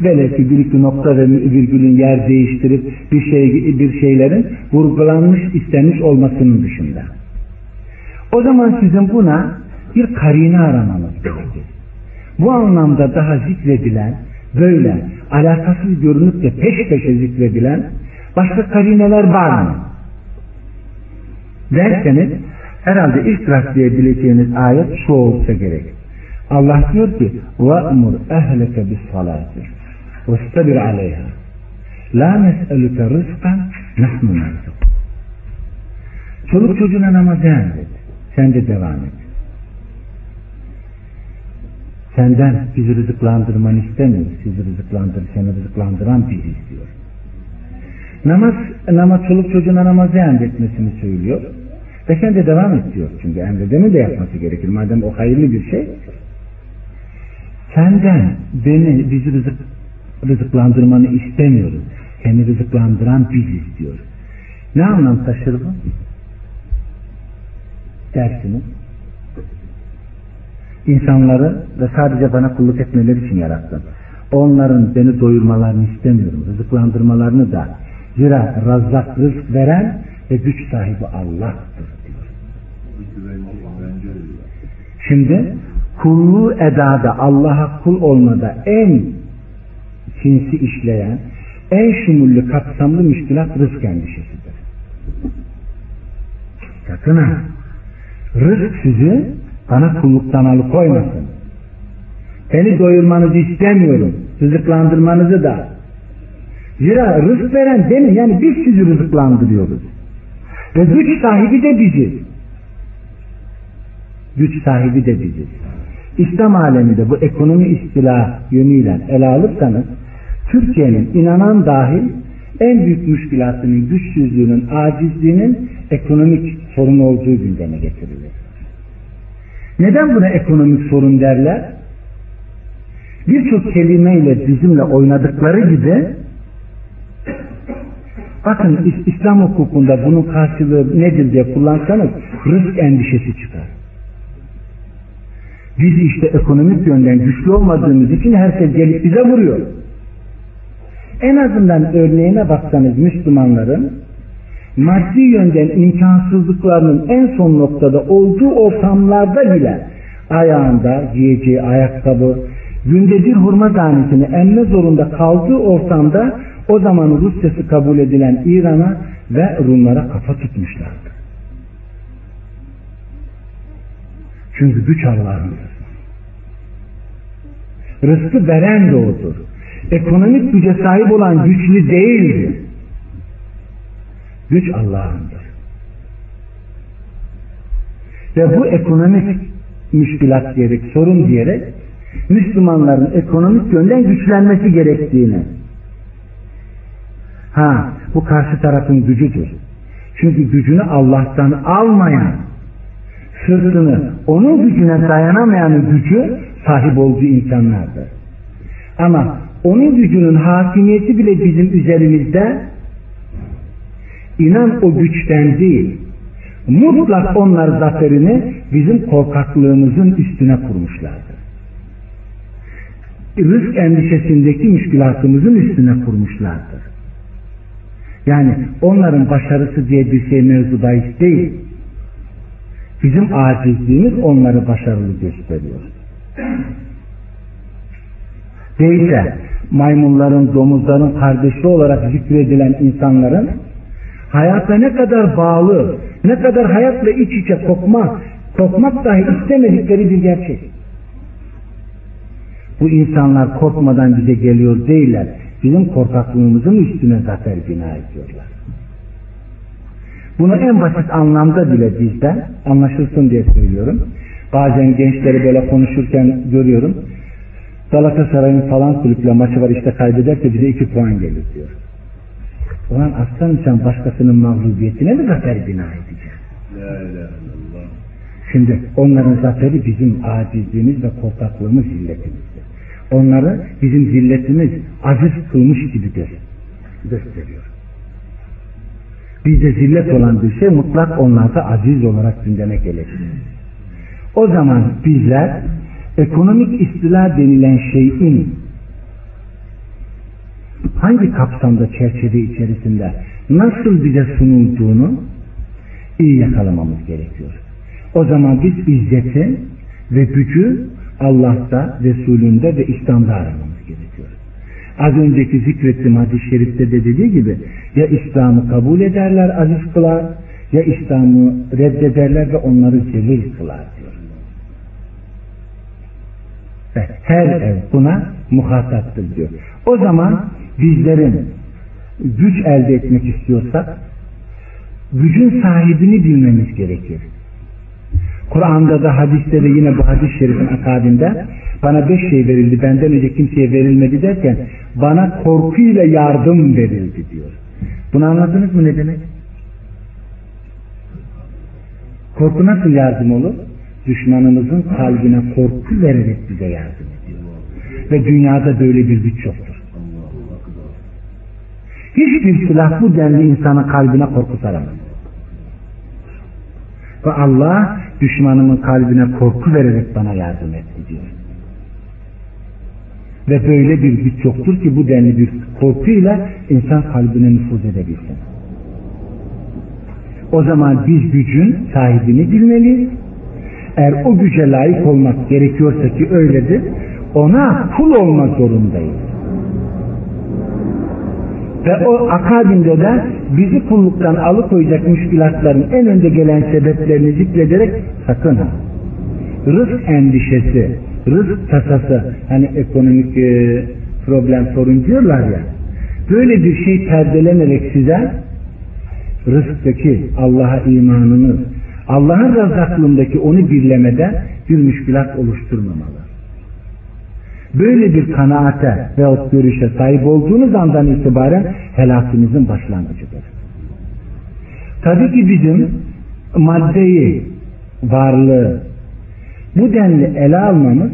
Velev ki bir iki nokta ve virgülün yer değiştirip bir şey bir şeylerin vurgulanmış istenmiş olmasının dışında. O zaman sizin buna bir karine aramanız gerekir. Bu anlamda daha zikredilen böyle alakasız görünüp de peş peşe zikredilen başka karineler var mı? Derseniz herhalde ilk rastlayabileceğiniz ayet şu olsa gerek. Allah diyor ki وَأْمُرْ اَهْلَكَ بِالصَّلَاةِ وَاسْتَبِرْ عَلَيْهَا لَا نَسْأَلُكَ رِزْقًا نَحْنُ نَرْزُقُ Çoluk çocuğuna namazı emret. Sen de devam et. Senden bizi rızıklandırmanı istemiyoruz. Sizi rızıklandır, seni rızıklandıran biziz diyor. Namaz, namaz çoluk çocuğuna namazı emretmesini söylüyor. Ve sen de devam et diyor. Çünkü emredenin de yapması gerekir. Madem o hayırlı bir şey. Senden beni, bizi rızık, rızıklandırmanı istemiyoruz. Seni rızıklandıran biziz diyor. Ne anlam taşır bu? Dersiniz. İnsanları ve sadece bana kulluk etmeleri için yarattım. Onların beni doyurmalarını istemiyorum. Rızıklandırmalarını da. Zira razzak rızk veren ve güç sahibi Allah'tır. Şimdi kulluğu edada Allah'a kul olmada en sinsi işleyen, en şumullü kapsamlı müşkilat rızk endişesidir. Sakın ha! Rızk sizi bana kulluktan alıkoymasın. Beni doyurmanızı istemiyorum. Rızıklandırmanızı da. Zira rızk veren benim. Yani biz sizi rızıklandırıyoruz. Ve güç sahibi de biziz. Güç sahibi de biziz. İslam aleminde bu ekonomi istila yönüyle ele alırsanız Türkiye'nin inanan dahil en büyük müşkilatının, güçsüzlüğünün, acizliğinin ekonomik sorun olduğu gündeme getirilir. Neden buna ekonomik sorun derler? Birçok kelimeyle bizimle oynadıkları gibi bakın İslam hukukunda bunun karşılığı nedir diye kullansanız rızk endişesi çıkar. Biz işte ekonomik yönden güçlü olmadığımız için herkes gelip bize vuruyor. En azından örneğine baksanız Müslümanların maddi yönden imkansızlıklarının en son noktada olduğu ortamlarda bile ayağında giyeceği ayakkabı, günde bir hurma tanesini emme zorunda kaldığı ortamda o zaman Rusyası kabul edilen İran'a ve Rumlara kafa tutmuşlardı. Çünkü güç Allah'ındır. Rızkı veren de. Ekonomik güce sahip olan güçlü değildir. Güç Allah'ındır. Ve bu ekonomik müşkilat diyerek, sorun diyerek Müslümanların ekonomik yönden güçlenmesi gerektiğini ha bu karşı tarafın gücüdür. Çünkü gücünü Allah'tan almayan sırtını onun gücüne dayanamayan gücü sahip olduğu insanlardır. Ama onun gücünün hakimiyeti bile bizim üzerimizde inan o güçten değil mutlak onlar zaferini bizim korkaklığımızın üstüne kurmuşlardır. Rızk endişesindeki müşkilatımızın üstüne kurmuşlardır. Yani onların başarısı diye bir şey mevzu bahis değil. Bizim acizliğimiz onları başarılı gösteriyor. Değilse maymunların, domuzların kardeşi olarak zikredilen insanların hayata ne kadar bağlı, ne kadar hayatla iç içe kopmak, kopmak dahi istemedikleri bir gerçek. Bu insanlar korkmadan bize geliyor değiller. Bizim korkaklığımızın üstüne zafer bina ediyorlar. Bunu en basit anlamda bile bizden anlaşılsın diye söylüyorum. Bazen gençleri böyle konuşurken görüyorum. Galatasaray'ın falan kulüple maçı var işte kaybederse bize iki puan gelir diyor. Ulan aslan sen başkasının mağlubiyetine mi zafer bina edeceksin? Şimdi onların zaferi bizim acizliğimiz ve korkaklığımız zilletimizdir. Onları bizim zilletimiz aziz kılmış gibi gösteriyor. Bizde zillet olan bir şey mutlak onlarda aziz olarak gündeme gelecek. O zaman bizler ekonomik istila denilen şeyin hangi kapsamda çerçeve içerisinde nasıl bize sunulduğunu iyi yakalamamız gerekiyor. O zaman biz izzeti ve gücü Allah'ta, Resulünde ve İslam'da aramamız gerekiyor. Az önceki zikrettiğim hadis-i şerifte de dediği gibi ya İslam'ı kabul ederler aziz kılar ya İslam'ı reddederler ve onları zelil kılar diyor. Ve her ev buna muhataptır diyor. O zaman bizlerin güç elde etmek istiyorsak gücün sahibini bilmemiz gerekir. Kur'an'da da hadiste de yine bu hadis-i şerifin akabinde bana beş şey verildi benden önce kimseye verilmedi derken bana korkuyla yardım verildi diyor. Bunu anladınız mı ne demek? Korku nasıl yardım olur? Düşmanımızın kalbine korku vererek bize yardım ediyor. Ve dünyada böyle bir güç yoktur. Hiçbir silah bu denli insanın kalbine korku saramaz. Ve Allah düşmanımın kalbine korku vererek bana yardım etti diyor. Ve böyle bir güç yoktur ki bu denli bir korkuyla insan kalbine nüfuz edebilsin. O zaman biz gücün sahibini bilmeliyiz. Eğer o güce layık olmak gerekiyorsa ki öyledir, ona kul olmak zorundayız. Ve o akabinde de bizi kulluktan alıkoyacak müşkilatların en önde gelen sebeplerini zikrederek sakın ha. Rızk endişesi, rızk tasası, hani ekonomik e, problem sorun diyorlar ya. Böyle bir şey perdelenerek size rızktaki Allah'a imanınız, Allah'ın rızaklığındaki onu birlemede bir müşkilat oluşturmamalı. Böyle bir kanaate veyahut görüşe sahip olduğunuz andan itibaren helakınızın başlangıcıdır. Tabii ki bizim maddeyi, varlığı bu denli ele almamız,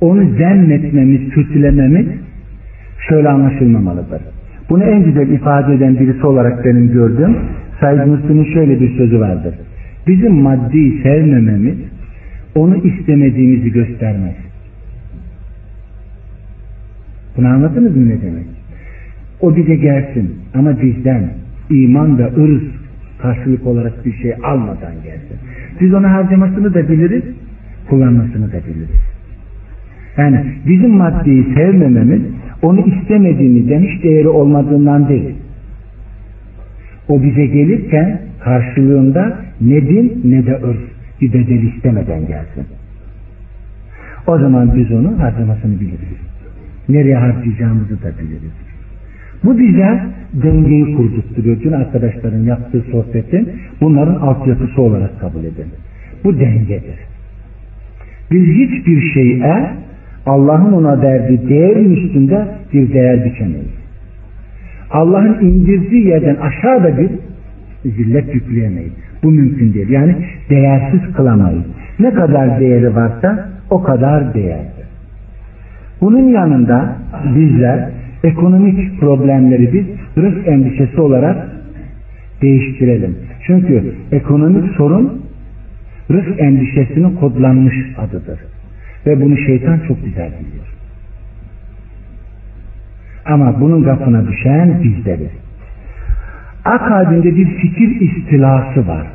onu zemmetmemiz, kötülememiz şöyle anlaşılmamalıdır. Bunu en güzel ifade eden birisi olarak benim gördüğüm Said Nursi'nin şöyle bir sözü vardır. Bizim maddi sevmememiz onu istemediğimizi göstermez. Bunu anladınız mı ne demek? O bize gelsin ama bizden iman ve ırz karşılık olarak bir şey almadan gelsin. Biz onu harcamasını da biliriz, kullanmasını da biliriz. Yani bizim maddeyi sevmememiz onu istemediğimizden hiç değeri olmadığından değil. O bize gelirken karşılığında ne din ne de ırz bir bedel istemeden gelsin. O zaman biz onu harcamasını biliriz. Nereye harcayacağımızı da biliriz. Bu bize dengeyi kurdurtuyor. Dün arkadaşların yaptığı sohbetin bunların altyapısı olarak kabul edin. Bu dengedir. Biz hiçbir şeye Allah'ın ona verdiği değerin üstünde bir değer biçemeyiz. Allah'ın indirdiği yerden aşağıda bir zillet yükleyemeyiz. Bu mümkün değil. Yani değersiz kılamayız. Ne kadar değeri varsa o kadar değerdir. Bunun yanında bizler ekonomik problemleri biz rızk endişesi olarak değiştirelim. Çünkü ekonomik sorun rızk endişesinin kodlanmış adıdır. Ve bunu şeytan çok güzel biliyor. Ama bunun kapına düşen bizleriz. Akabinde bir fikir istilası var.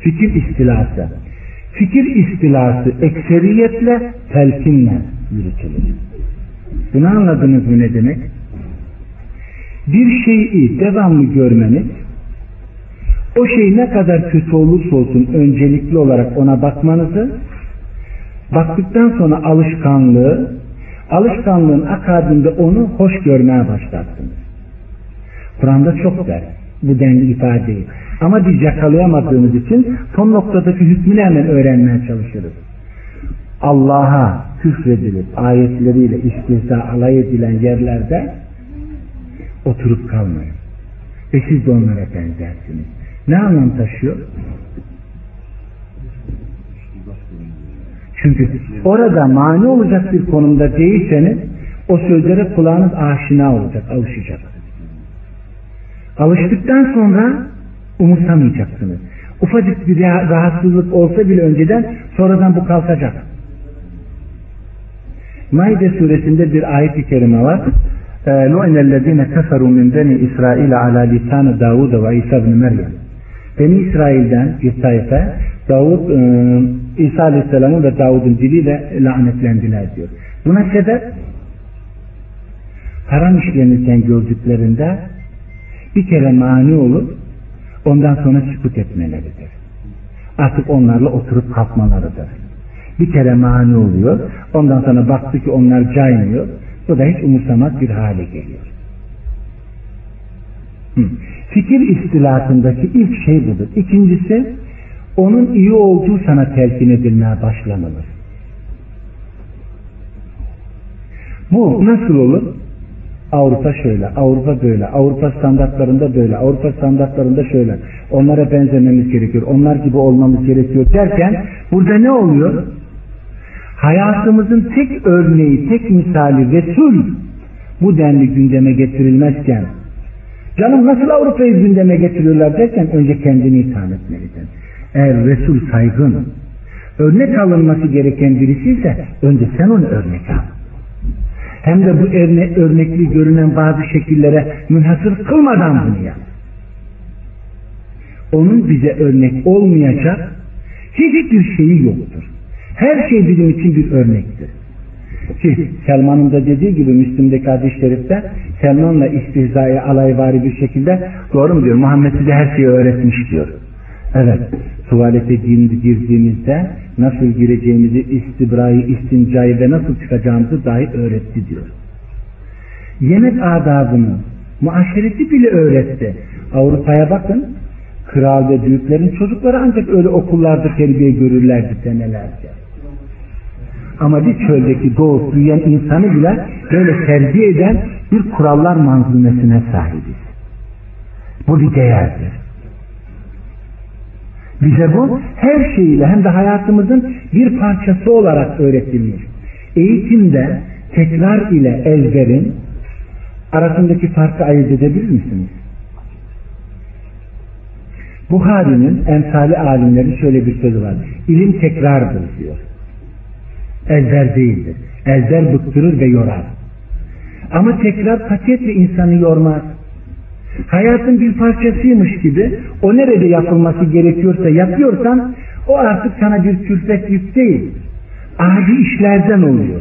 Fikir istilası. Fikir istilası ekseriyetle telkinle yürütülür. Bunu anladınız mı ne demek? Bir şeyi devamlı görmeniz, o şey ne kadar kötü olursa olsun öncelikli olarak ona bakmanızı, baktıktan sonra alışkanlığı, alışkanlığın akabinde onu hoş görmeye başlarsınız. Kur'an'da çok der bu denli ifadeyi. Ama biz yakalayamadığımız için son noktadaki hükmünü hemen öğrenmeye çalışırız. Allah'a küfredilip ayetleriyle istihza alay edilen yerlerde oturup kalmayın. Ve siz de onlara benzersiniz. Ne anlam taşıyor? Çünkü orada mani olacak bir konumda değilseniz o sözlere kulağınız aşina olacak, alışacak. Alıştıktan sonra umursamayacaksınız. Ufacık bir rahatsızlık olsa bile önceden sonradan bu kalkacak. Maide suresinde bir ayet-i kerime var. لُعِنَ الَّذ۪ينَ كَفَرُوا مِنْ بَنِي İsrail عَلَى لِسَانِ دَاوُدَ وَاِيسَى بْنِ مَرْيَمْ Beni İsrail'den bir tayfa Davud, e, İsa Aleyhisselam'ın ve Davud'un diliyle lanetlendiler diyor. Buna sebep haram işlenirken gördüklerinde bir kere mani olup ondan sonra sükut etmeleridir. Artık onlarla oturup kalkmalarıdır. Bir kere mani oluyor. Ondan sonra baktı ki onlar caymıyor. Bu da hiç umursamaz bir hale geliyor. Hı. Fikir istilatındaki ilk şey budur. İkincisi onun iyi olduğu sana telkin edilmeye başlanılır. Bu nasıl olur? Avrupa şöyle, Avrupa böyle, Avrupa standartlarında böyle, Avrupa standartlarında şöyle. Onlara benzememiz gerekiyor, onlar gibi olmamız gerekiyor derken burada ne oluyor? Hayatımızın tek örneği, tek misali Resul bu denli gündeme getirilmezken canım nasıl Avrupa'yı gündeme getiriyorlar derken önce kendini itham etmelisin. Eğer Resul saygın, örnek alınması gereken birisi ise önce sen onu örnek al. Hem de bu örne örnekli görünen bazı şekillere münhasır kılmadan bunu yap. Onun bize örnek olmayacak hiçbir şeyi yoktur. Her şey bizim için bir örnektir. Ki Selman'ın da dediği gibi Müslim'deki hadis-i şerifte Selman'la istihzaya alayvari bir şekilde doğru mu diyor? Muhammed size her şeyi öğretmiş diyor. Evet. Tuvalete girdiğimizde nasıl gireceğimizi, istibrayı, istincayı ve nasıl çıkacağımızı dahi öğretti diyor. Yemek adabını, muaşereti bile öğretti. Avrupa'ya bakın, kral ve büyüklerin çocukları ancak öyle okullarda terbiye görürlerdi senelerce. Ama bir çöldeki doğup büyüyen insanı bile böyle terbiye eden bir kurallar manzumesine sahibiz. Bu bir değerdir. Bize bu her şeyiyle hem de hayatımızın bir parçası olarak öğretilmiş. Eğitimde tekrar ile ezberin arasındaki farkı ayırt edebilir misiniz? Buhari'nin emsali alimlerin şöyle bir sözü var. İlim tekrardır diyor. Ezber değildir. Ezber bıktırır ve yorar. Ama tekrar katiyetle insanı yormaz. Hayatın bir parçasıymış gibi o nerede yapılması gerekiyorsa yapıyorsan o artık sana bir külfet yük değil. Adi işlerden oluyor.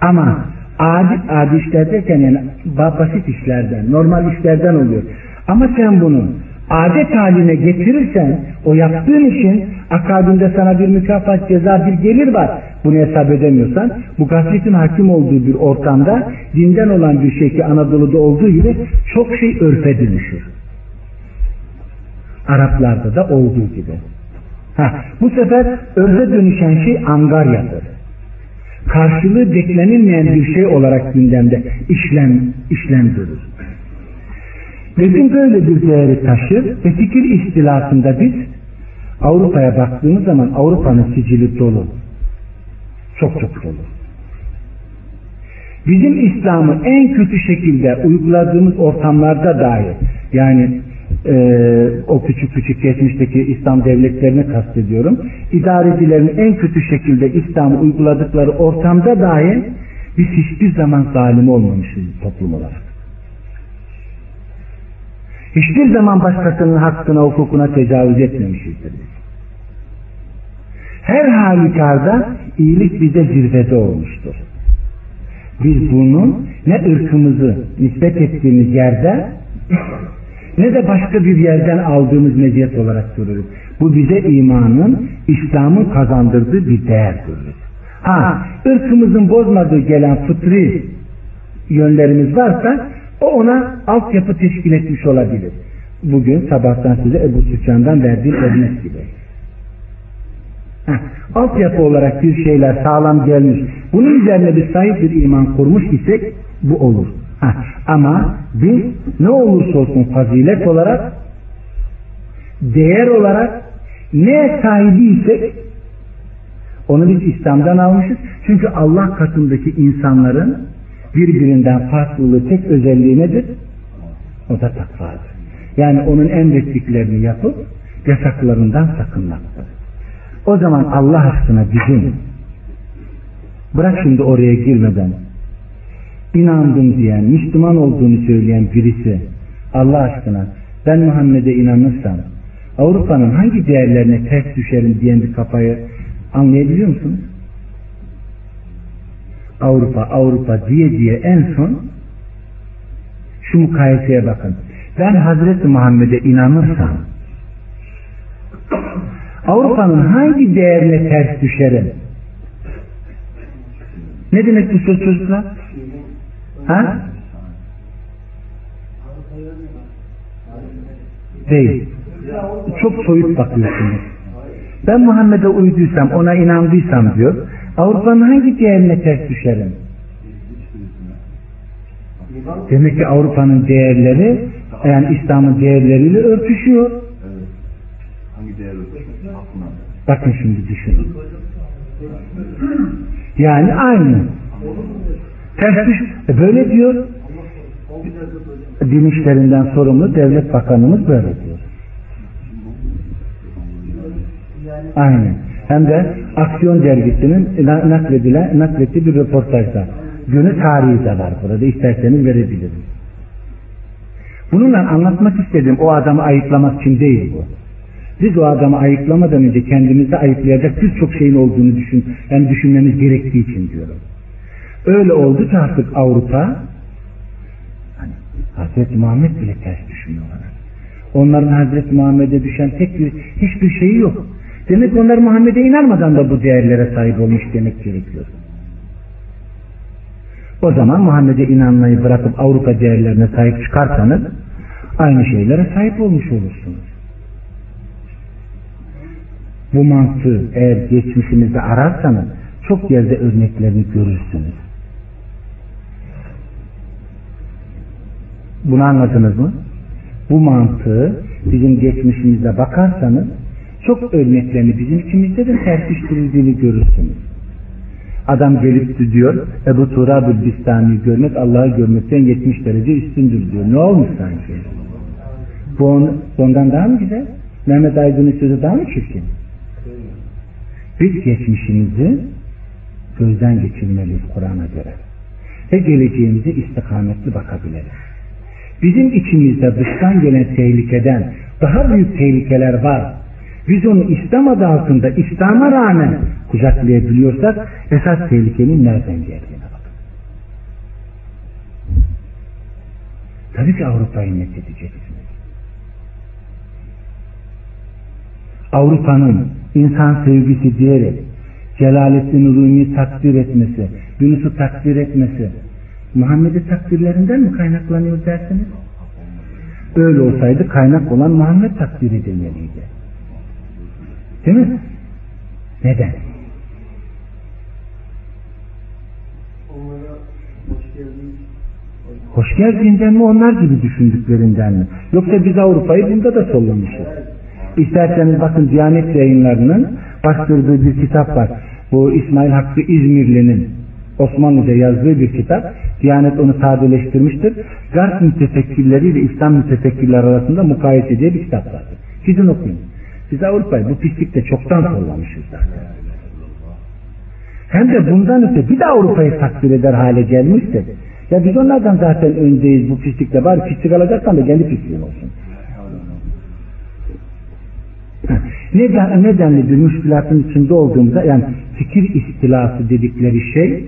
Ama adi, adi işler derken yani basit işlerden, normal işlerden oluyor. Ama sen bunu adet haline getirirsen o yaptığın işin akabinde sana bir mükafat ceza bir gelir var. Bunu hesap edemiyorsan bu gafletin hakim olduğu bir ortamda dinden olan bir şey ki Anadolu'da olduğu gibi çok şey örfe dönüşür. Araplarda da olduğu gibi. Ha, bu sefer örfe dönüşen şey angaryadır. Karşılığı beklenilmeyen bir şey olarak gündemde işlem, işlem görür. Bizim böyle bir değeri taşır ve fikir istilasında biz Avrupa'ya baktığımız zaman Avrupa'nın sicili dolu. Çok çok dolu. Bizim İslam'ı en kötü şekilde uyguladığımız ortamlarda dahi yani e, o küçük küçük geçmişteki İslam devletlerini kastediyorum. İdarecilerin en kötü şekilde İslam'ı uyguladıkları ortamda dahi biz hiçbir zaman zalim olmamışız toplum olarak. Hiçbir zaman başkasının hakkına, hukukuna tecavüz etmemişizdir Her halükarda iyilik bize zirvede olmuştur. Biz bunun ne ırkımızı nispet ettiğimiz yerde ne de başka bir yerden aldığımız meziyet olarak görürüz. Bu bize imanın, İslam'ın kazandırdığı bir değer görürüz. Ha, ırkımızın bozmadığı gelen fıtri yönlerimiz varsa o ona altyapı teşkil etmiş olabilir. Bugün sabahtan size Ebu Süfyan'dan verdiğim örnek gibi. Heh, altyapı olarak bir şeyler sağlam gelmiş. Bunun üzerine bir sahip bir iman kurmuş isek bu olur. Heh, ama biz ne olursa olsun fazilet olarak değer olarak ne sahibiysek onu biz İslam'dan almışız. Çünkü Allah katındaki insanların birbirinden farklılığı tek özelliği nedir? O da takvadır. Yani onun emrettiklerini yapıp yasaklarından sakınmaktır. O zaman Allah aşkına bizim bırak şimdi oraya girmeden inandım diyen, Müslüman olduğunu söyleyen birisi Allah aşkına ben Muhammed'e inanırsam Avrupa'nın hangi değerlerine ters düşerim diyen bir kafayı anlayabiliyor musunuz? Avrupa, Avrupa diye diye en son şu mukayeseye bakın. Ben Hazreti Muhammed'e inanırsam Avrupa'nın hangi değerine ters düşerim? Ne demek bu söz çocuklar? Ha? Değil. Çok soyut bakıyorsunuz. Ben Muhammed'e uyduysam, ona inandıysam diyor. Avrupa'nın hangi değerine ters düşerim? Demek ki Avrupa'nın değerleri yani İslam'ın değerleriyle örtüşüyor. Bakın şimdi düşünün. Yani aynı. Ters düş. E böyle diyor. Din işlerinden sorumlu devlet bakanımız böyle diyor. Aynen. Hem de Aksiyon dergisinin na- nakledilen, naklettiği bir röportajda. Günü tarihi de var burada. İsterseniz verebilirim. Bununla anlatmak istediğim o adamı ayıplamak için değil bu. Biz o adamı ayıplamadan önce kendimizi ayıplayacak birçok şeyin olduğunu düşün, yani düşünmemiz gerektiği için diyorum. Öyle oldu ki artık Avrupa hani Hazreti Muhammed bile ters düşünüyorlar. Onların Hazreti Muhammed'e düşen tek bir hiçbir şeyi yok. Demek onlar Muhammed'e inanmadan da bu değerlere sahip olmuş demek gerekiyor. O zaman Muhammed'e inanmayı bırakıp Avrupa değerlerine sahip çıkarsanız aynı şeylere sahip olmuş olursunuz. Bu mantığı eğer geçmişinizde ararsanız çok yerde örneklerini görürsünüz. Bunu anladınız mı? Bu mantığı bizim geçmişimize bakarsanız çok örneklerini bizim içimizde de serpiştirildiğini görürsünüz. Adam gelip diyor Ebu Turab-ül Bistami'yi görmek Allah'ı görmekten 70 derece üstündür diyor. Ne olmuş sanki? Bu on, ondan daha mı güzel? Mehmet Aydın'ın sözü daha mı çirkin? Biz geçmişimizi gözden geçirmeliyiz Kur'an'a göre. Ve geleceğimize istikametli bakabiliriz. Bizim içimizde dıştan gelen tehlikeden daha büyük tehlikeler var. Biz onu İslam adı altında İslam'a rağmen kucaklayabiliyorsak esas tehlikenin nereden geldiğine bakın. Tabii ki Avrupa'yı net edeceksiniz. Avrupa'nın insan sevgisi diyerek Celaleddin Rumi'yi takdir etmesi, Yunus'u takdir etmesi Muhammed'i takdirlerinden mi kaynaklanıyor dersiniz? Öyle olsaydı kaynak olan Muhammed takdir edilmeliydi. Değil mi? Neden? Hoş geldiğinden mi onlar gibi düşündüklerinden mi? Yoksa biz Avrupa'yı bunda da sollamışız. İsterseniz bakın Diyanet yayınlarının bastırdığı bir kitap var. Bu İsmail Hakkı İzmirli'nin Osmanlıca yazdığı bir kitap. Diyanet onu sadeleştirmiştir. Garp mütefekkirleri ile İslam mütefekkirler arasında mukayese diye bir kitap vardır. Gidin okuyun. Biz Avrupa'yı bu pislikte çoktan sollamışız zaten. Hem de bundan öte bir de Avrupa'yı takdir eder hale gelmiştir. Ya biz onlardan zaten öndeyiz bu pislikte. Bari pislik alacaksan da kendi pisliğin olsun. Neden, nedenli bir müşkülatın içinde olduğumuzda yani fikir istilası dedikleri şey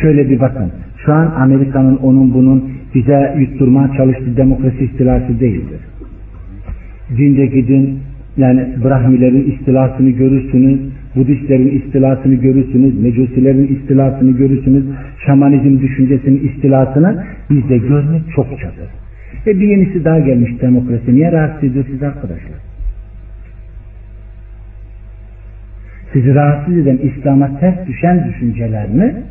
şöyle bir bakın. Şu an Amerika'nın onun bunun bize yutturmaya çalıştığı demokrasi istilası değildir. Dinde gidin yani Brahmilerin istilasını görürsünüz, Budistlerin istilasını görürsünüz, Mecusilerin istilasını görürsünüz, Şamanizm düşüncesinin istilasını bizde görmek çokçadır. Ve bir yenisi daha gelmiş demokrasi. Niye rahatsız ediyor siz arkadaşlar? Sizi rahatsız eden İslam'a ters düşen düşünceler mi?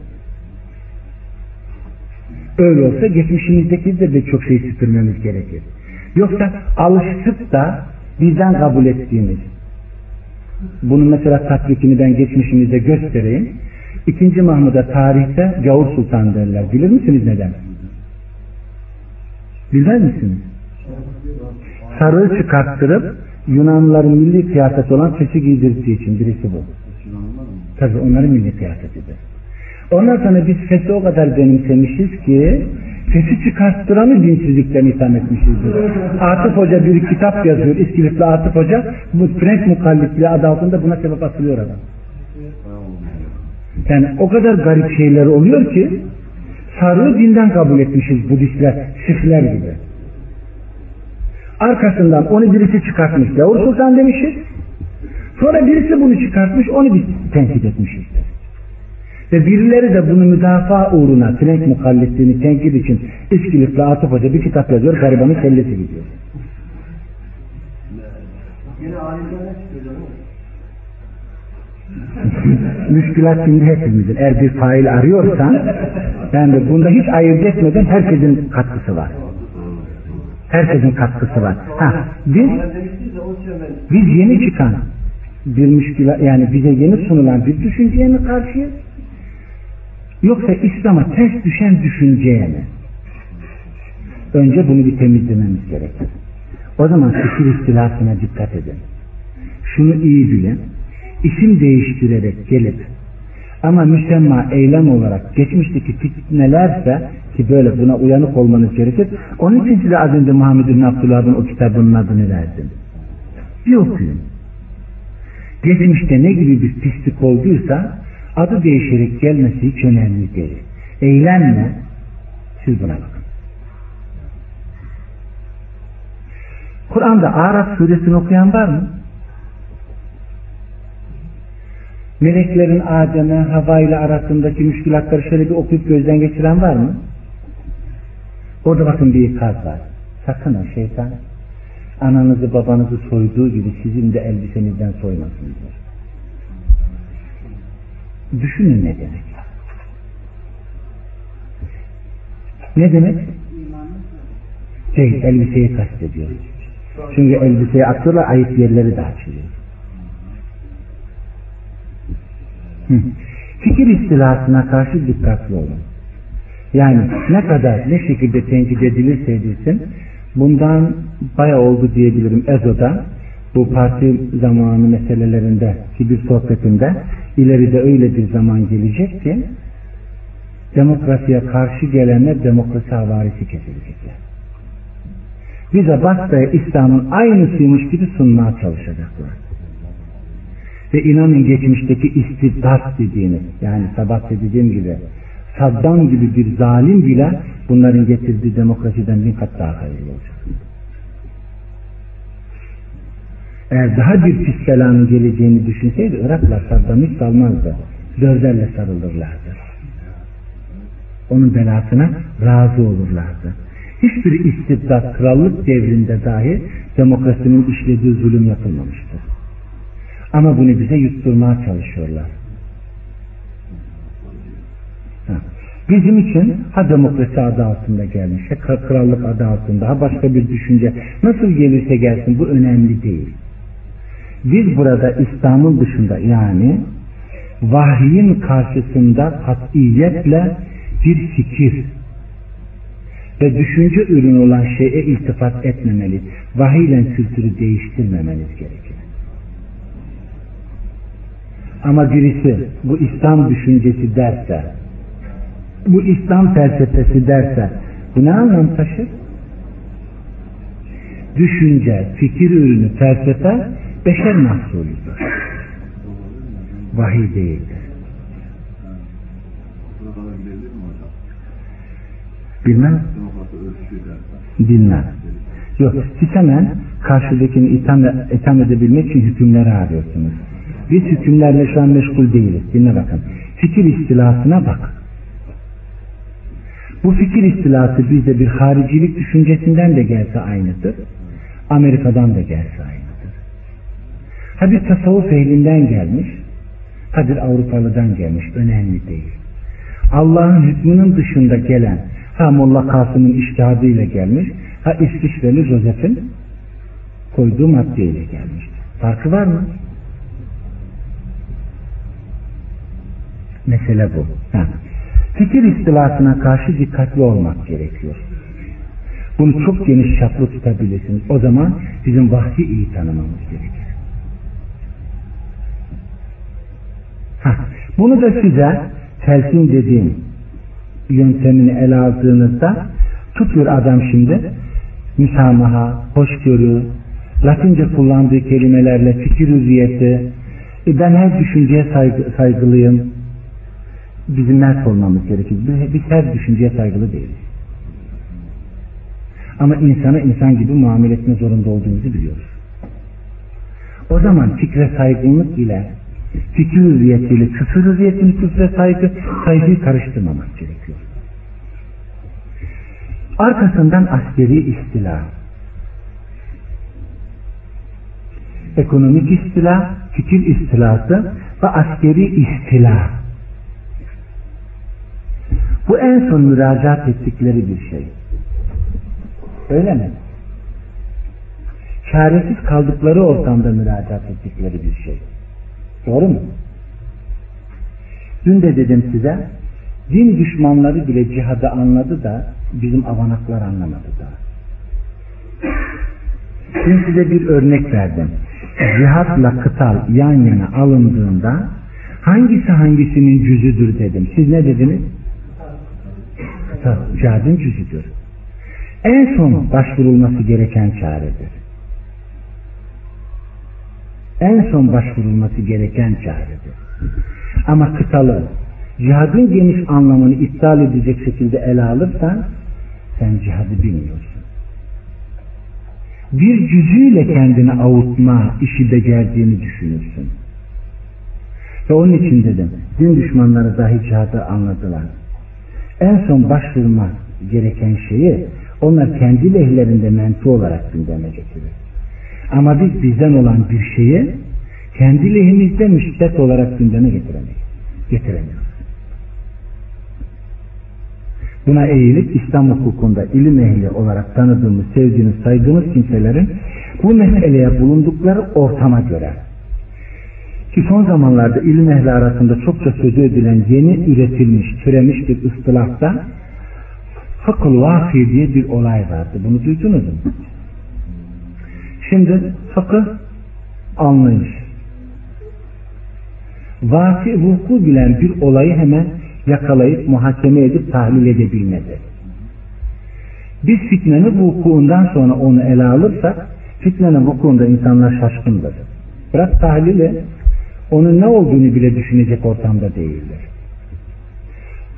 Öyle olsa geçmişimizdeki de birçok şey süpürmemiz gerekir. Yoksa alıştık da bizden kabul ettiğimiz bunun mesela tatbikini ben geçmişimizde göstereyim. İkinci Mahmud'a tarihte Gavur Sultan derler. Bilir misiniz neden? Bilmez misiniz? Sarığı çıkarttırıp Yunanlıların milli kıyafeti olan fesi giydirdiği için birisi bu. Tabi onların milli kıyafetidir. Ondan sonra biz fesi o kadar benimsemişiz ki fesi çıkarttıranı dinsizlikten itham etmişizdir. Atıf Hoca bir kitap yazıyor. İskilipli Atıf Hoca Frank mukallitliği adı altında buna sebep atılıyor adam. Yani o kadar garip şeyler oluyor ki sarığı dinden kabul etmişiz Budistler, Sifler gibi. Arkasından onu birisi çıkartmış. Yavuz Sultan demişiz. Sonra birisi bunu çıkartmış, onu biz tenkit etmişizdir. Ve birileri de bunu müdafaa uğruna Frank mukallitliğini tenkit için İskilipli Atıf Hoca bir kitap yazıyor, garibanın kellesi gidiyor. Canım? Müşkülat şimdi hepimizin. Eğer bir fail arıyorsan yani bunda hiç ayırt etmeden herkesin katkısı var. Herkesin katkısı var. Ha, biz biz yeni çıkan bir müşkülat yani bize yeni sunulan bir düşünceye mi karşıyız? Yoksa İslam'a ters düşen düşünceye mi? Önce bunu bir temizlememiz gerekir. O zaman fikir istilafına dikkat edin. Şunu iyi bilin. İsim değiştirerek gelip ama müsemma eylem olarak geçmişteki fitnelerse ki böyle buna uyanık olmanız gerekir. Onun için size az önce Muhammed bin Abdullah'ın o kitabının adını verdim. Bir okuyun. Geçmişte ne gibi bir pislik olduysa adı değişerek gelmesi hiç önemli değil. Eylemle siz buna bakın. Kur'an'da Araf suresini okuyan var mı? Meleklerin Adem'e, Hava ile arasındaki müşkilatları şöyle bir okuyup gözden geçiren var mı? Orada bakın bir ikaz var. Sakın ha şeytan ananızı babanızı soyduğu gibi sizin de elbisenizden soymasın diyor. Düşünün ne demek. Ne demek? Değil, elbiseyi kastediyor. Çünkü elbiseyi atıyorlar, ayıp yerleri de açılıyor. Fikir istilasına karşı dikkatli olun. Yani ne kadar ne şekilde tenkit edilirse edilsin bundan baya oldu diyebilirim Ezo'da bu parti zamanı meselelerinde ki bir sohbetinde ileride öyle bir zaman gelecek ki demokrasiye karşı gelenler demokrasi havarisi kesilecekler. Bize Baskı'ya İslam'ın aynısıymış gibi sunmaya çalışacaklar. Ve inanın geçmişteki istibdat dediğini yani sabah dediğim gibi Saddam gibi bir zalim bile bunların getirdiği demokrasiden bin kat daha hayırlı olacak. Eğer daha bir pis belanın geleceğini düşünseydi Iraklar Saddam'ı hiç salmazdı. Dörderle sarılırlardı. Onun belasına razı olurlardı. Hiçbir istibdat krallık devrinde dahi demokrasinin işlediği zulüm yapılmamıştır. Ama bunu bize yutturmaya çalışıyorlar. Bizim için ha demokrasi adı altında gelmiş, ha krallık adı altında, ha başka bir düşünce nasıl gelirse gelsin bu önemli değil. Biz burada İslam'ın dışında yani vahyin karşısında katiyetle bir fikir ve düşünce ürünü olan şeye iltifat etmemeli. Vahiyle kültürü değiştirmemeniz gerekir. Ama birisi bu İslam düşüncesi derse, bu İslam felsefesi derse, bu ne anlam taşır? Düşünce, fikir ürünü, felsefe beşer mahsulüdür. Vahiy değildir. Bilmem. Bilmem. Yok, siz hemen karşıdakini itham, itham edebilmek için hükümleri arıyorsunuz. Biz hükümlerle şu an meşgul değiliz. Dinle bakın. Fikir istilasına bak. Bu fikir istilası bizde bir haricilik düşüncesinden de gelse aynıdır. Amerika'dan da gelse aynıdır. Ha bir tasavvuf ehlinden gelmiş, ha bir Avrupalıdan gelmiş. Önemli değil. Allah'ın hükmünün dışında gelen ha Molla Kasım'ın iştihadıyla gelmiş, ha İsviçreli Joseph'in koyduğu maddeyle gelmiş. Farkı var mı? Mesele bu. Ha. Fikir istilasına karşı dikkatli olmak gerekiyor. Bunu çok geniş çaplı tutabilirsiniz. O zaman bizim vahyi iyi tanımamız gerekir. Bunu da size telsin dediğim yöntemini ele aldığınızda tutuyor adam şimdi müsamaha, hoşgörü, Latince kullandığı kelimelerle fikir hürriyeti, e ben her düşünceye saygı, saygılıyım, bizim mert olmamız gerekir. Biz her düşünceye saygılı değiliz. Ama insana insan gibi muamele etme zorunda olduğumuzu biliyoruz. O zaman fikre saygınlık ile fikir hürriyetiyle küfür hürriyetini küfre saygı, saygıyı karıştırmamak gerekiyor. Arkasından askeri istila. Ekonomik istila, fikir istilası ve askeri istila. Bu en son müracaat ettikleri bir şey. Öyle mi? Çaresiz kaldıkları ortamda müracaat ettikleri bir şey. Doğru mu? Dün de dedim size, din düşmanları bile cihadı anladı da bizim avanaklar anlamadı da. Dün size bir örnek verdim. Cihatla kıtal yan yana alındığında hangisi hangisinin cüzüdür dedim. Siz ne dediniz? Kıtal, cihadın cüzüdür. En son başvurulması gereken çaredir. En son başvurulması gereken çaredir. Ama kıtalı, cihadın geniş anlamını iptal edecek şekilde ele alırsan sen cihadı bilmiyorsun. Bir cüzüyle kendini avutma işi becerdiğini düşünürsün. Ve onun için dedim, din düşmanları dahi cihadı anladılar. En son başvurma gereken şeyi onlar kendi lehlerinde menfi olarak gündeme getirir. Ama biz bizden olan bir şeyi kendi lehimizde müsbet olarak gündeme getiremeyiz. Getiremiyoruz. Buna eğilip İslam hukukunda ilim ehli olarak tanıdığımız, sevdiğimiz, saydığımız kimselerin bu meseleye bulundukları ortama göre ki son zamanlarda ilim ehli arasında çokça sözü edilen yeni üretilmiş, türemiş bir ıstılahta fıkıl vafi diye bir olay vardı. Bunu duydunuz mu? Şimdi fıkıh anlayış. Vafi vuku bilen bir olayı hemen yakalayıp muhakeme edip tahlil edebilmedi. Biz fitnenin vukuundan sonra onu ele alırsak fitnenin vukuunda insanlar şaşkındır. Bırak tahlili onun ne olduğunu bile düşünecek ortamda değildir.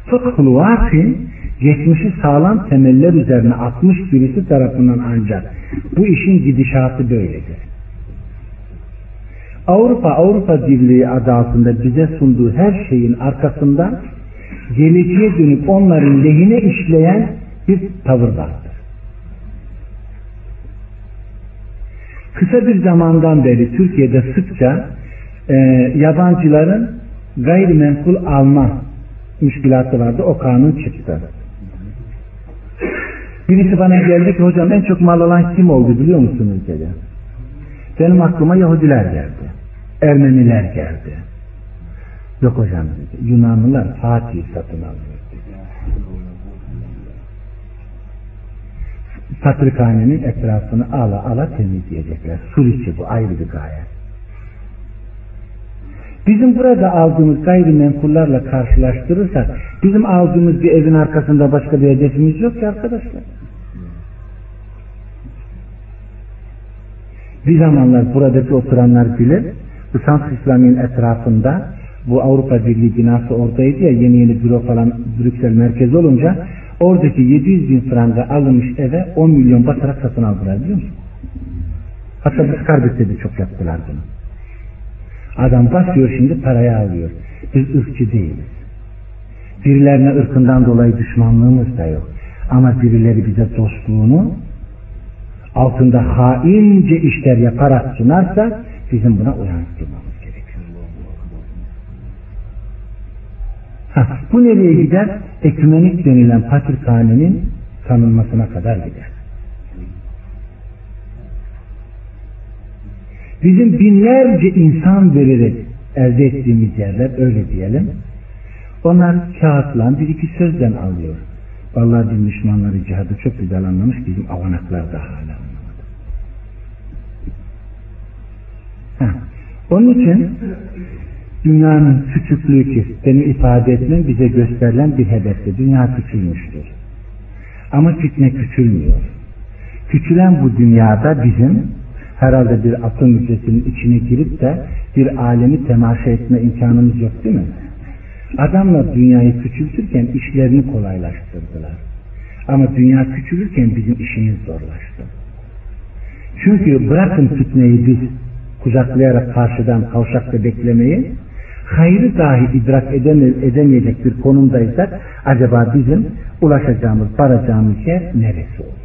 Fıkhul vaki geçmişi sağlam temeller üzerine atmış birisi tarafından ancak bu işin gidişatı böyledir. Avrupa Avrupa Birliği adı altında bize sunduğu her şeyin arkasında geleceğe dönüp onların lehine işleyen bir tavır vardır. Kısa bir zamandan beri Türkiye'de sıkça e, yabancıların gayrimenkul alma müşkilatı vardı. O kanun çıktı. Birisi bana geldi ki hocam en çok mal alan kim oldu biliyor musunuz dedi. Benim aklıma Yahudiler geldi. Ermeniler geldi. Yok hocam dedi. Yunanlılar Fatih satın alıyor dedi. Patrikhanenin etrafını ala ala temizleyecekler. Suriçi bu ayrı bir gaye. Bizim burada aldığımız gayrimenkullarla karşılaştırırsak bizim aldığımız bir evin arkasında başka bir hedefimiz yok ki arkadaşlar. Bir zamanlar buradaki oturanlar bilir bu Şans İslami'nin etrafında bu Avrupa Birliği binası oradaydı ya yeni yeni büro falan Brüksel merkezi olunca oradaki 700 bin franga alınmış eve 10 milyon basarak satın aldılar biliyor musun? Hatta biz Karbet'te de çok yaptılar bunu. Adam basıyor şimdi parayı alıyor. Biz ırkçı değiliz. Birilerine ırkından dolayı düşmanlığımız da yok. Ama birileri bize dostluğunu altında haince işler yaparak sunarsa bizim buna uyansırmamız gerekiyor. Ha, bu nereye gider? Ekümenik denilen patrikhanenin tanınmasına kadar gider. Bizim binlerce insan vererek elde ettiğimiz yerler öyle diyelim. Onlar kağıtla bir iki sözden alıyor. Vallahi din düşmanları cihadı çok güzel anlamış bizim avanaklar da hala anlamadı. Heh. Onun için dünyanın küçüklüğü ki benim ifade etmem bize gösterilen bir hedefti. Dünya küçülmüştür. Ama fitne küçülmüyor. Küçülen bu dünyada bizim herhalde bir atom hücresinin içine girip de bir alemi temaşa etme imkanımız yok değil mi? Adamlar dünyayı küçültürken işlerini kolaylaştırdılar. Ama dünya küçülürken bizim işimiz zorlaştı. Çünkü bırakın fitneyi biz kucaklayarak karşıdan kavşakta beklemeyi, hayrı dahi idrak edemeyecek bir konumdaysak acaba bizim ulaşacağımız, varacağımız yer neresi olur?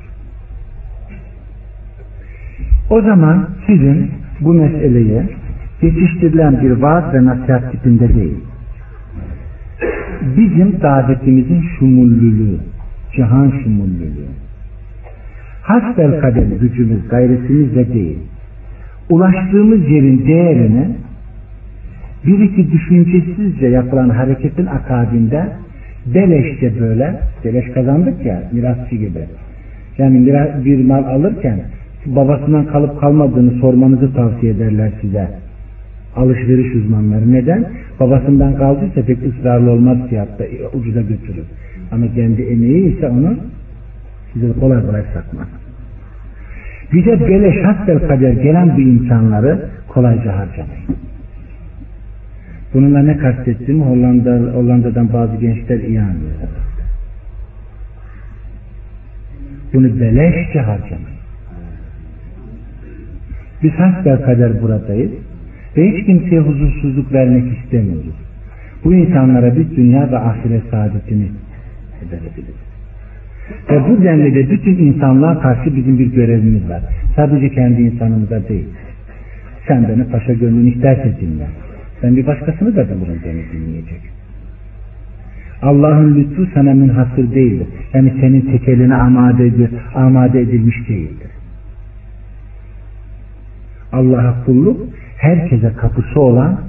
O zaman sizin bu meseleye Yetiştirilen bir vaaz ve nasihat tipinde değil. Bizim davetimizin şumullülüğü, cihan şumullülüğü. Hasbel kader gücümüz, gayretimizle değil. Ulaştığımız yerin değerini bir iki düşüncesizce yapılan hareketin akabinde beleşçe böyle, beleş kazandık ya mirasçı gibi. Yani bir mal alırken babasından kalıp kalmadığını sormanızı tavsiye ederler size. Alışveriş uzmanları. Neden? Babasından kaldıysa pek ısrarlı olmaz fiyatta, ucuza götürür. Ama kendi emeği ise onu size kolay kolay satmaz. Bize beleş hasbel kader gelen bu insanları kolayca harcamayın. Bununla ne kastettiğimi Hollanda, Hollanda'dan bazı gençler iyi anlıyor. Bunu beleşçe harcamayın. Biz hasbel kader buradayız ve hiç kimseye huzursuzluk vermek istemiyoruz. Bu insanlara biz dünya ve ahiret saadetini verebiliriz. Ve bu denli de bütün insanlığa karşı bizim bir görevimiz var. Sadece kendi insanımıza değil. Sen beni paşa gönlün isterse dinle. Ben bir başkasını da bulurum beni dinleyecek. Allah'ın lütfu sana münhasır değildir. Yani senin tekeline amade, edilir, amade edilmiş değildir. Allah'a kulluk herkese kapısı olan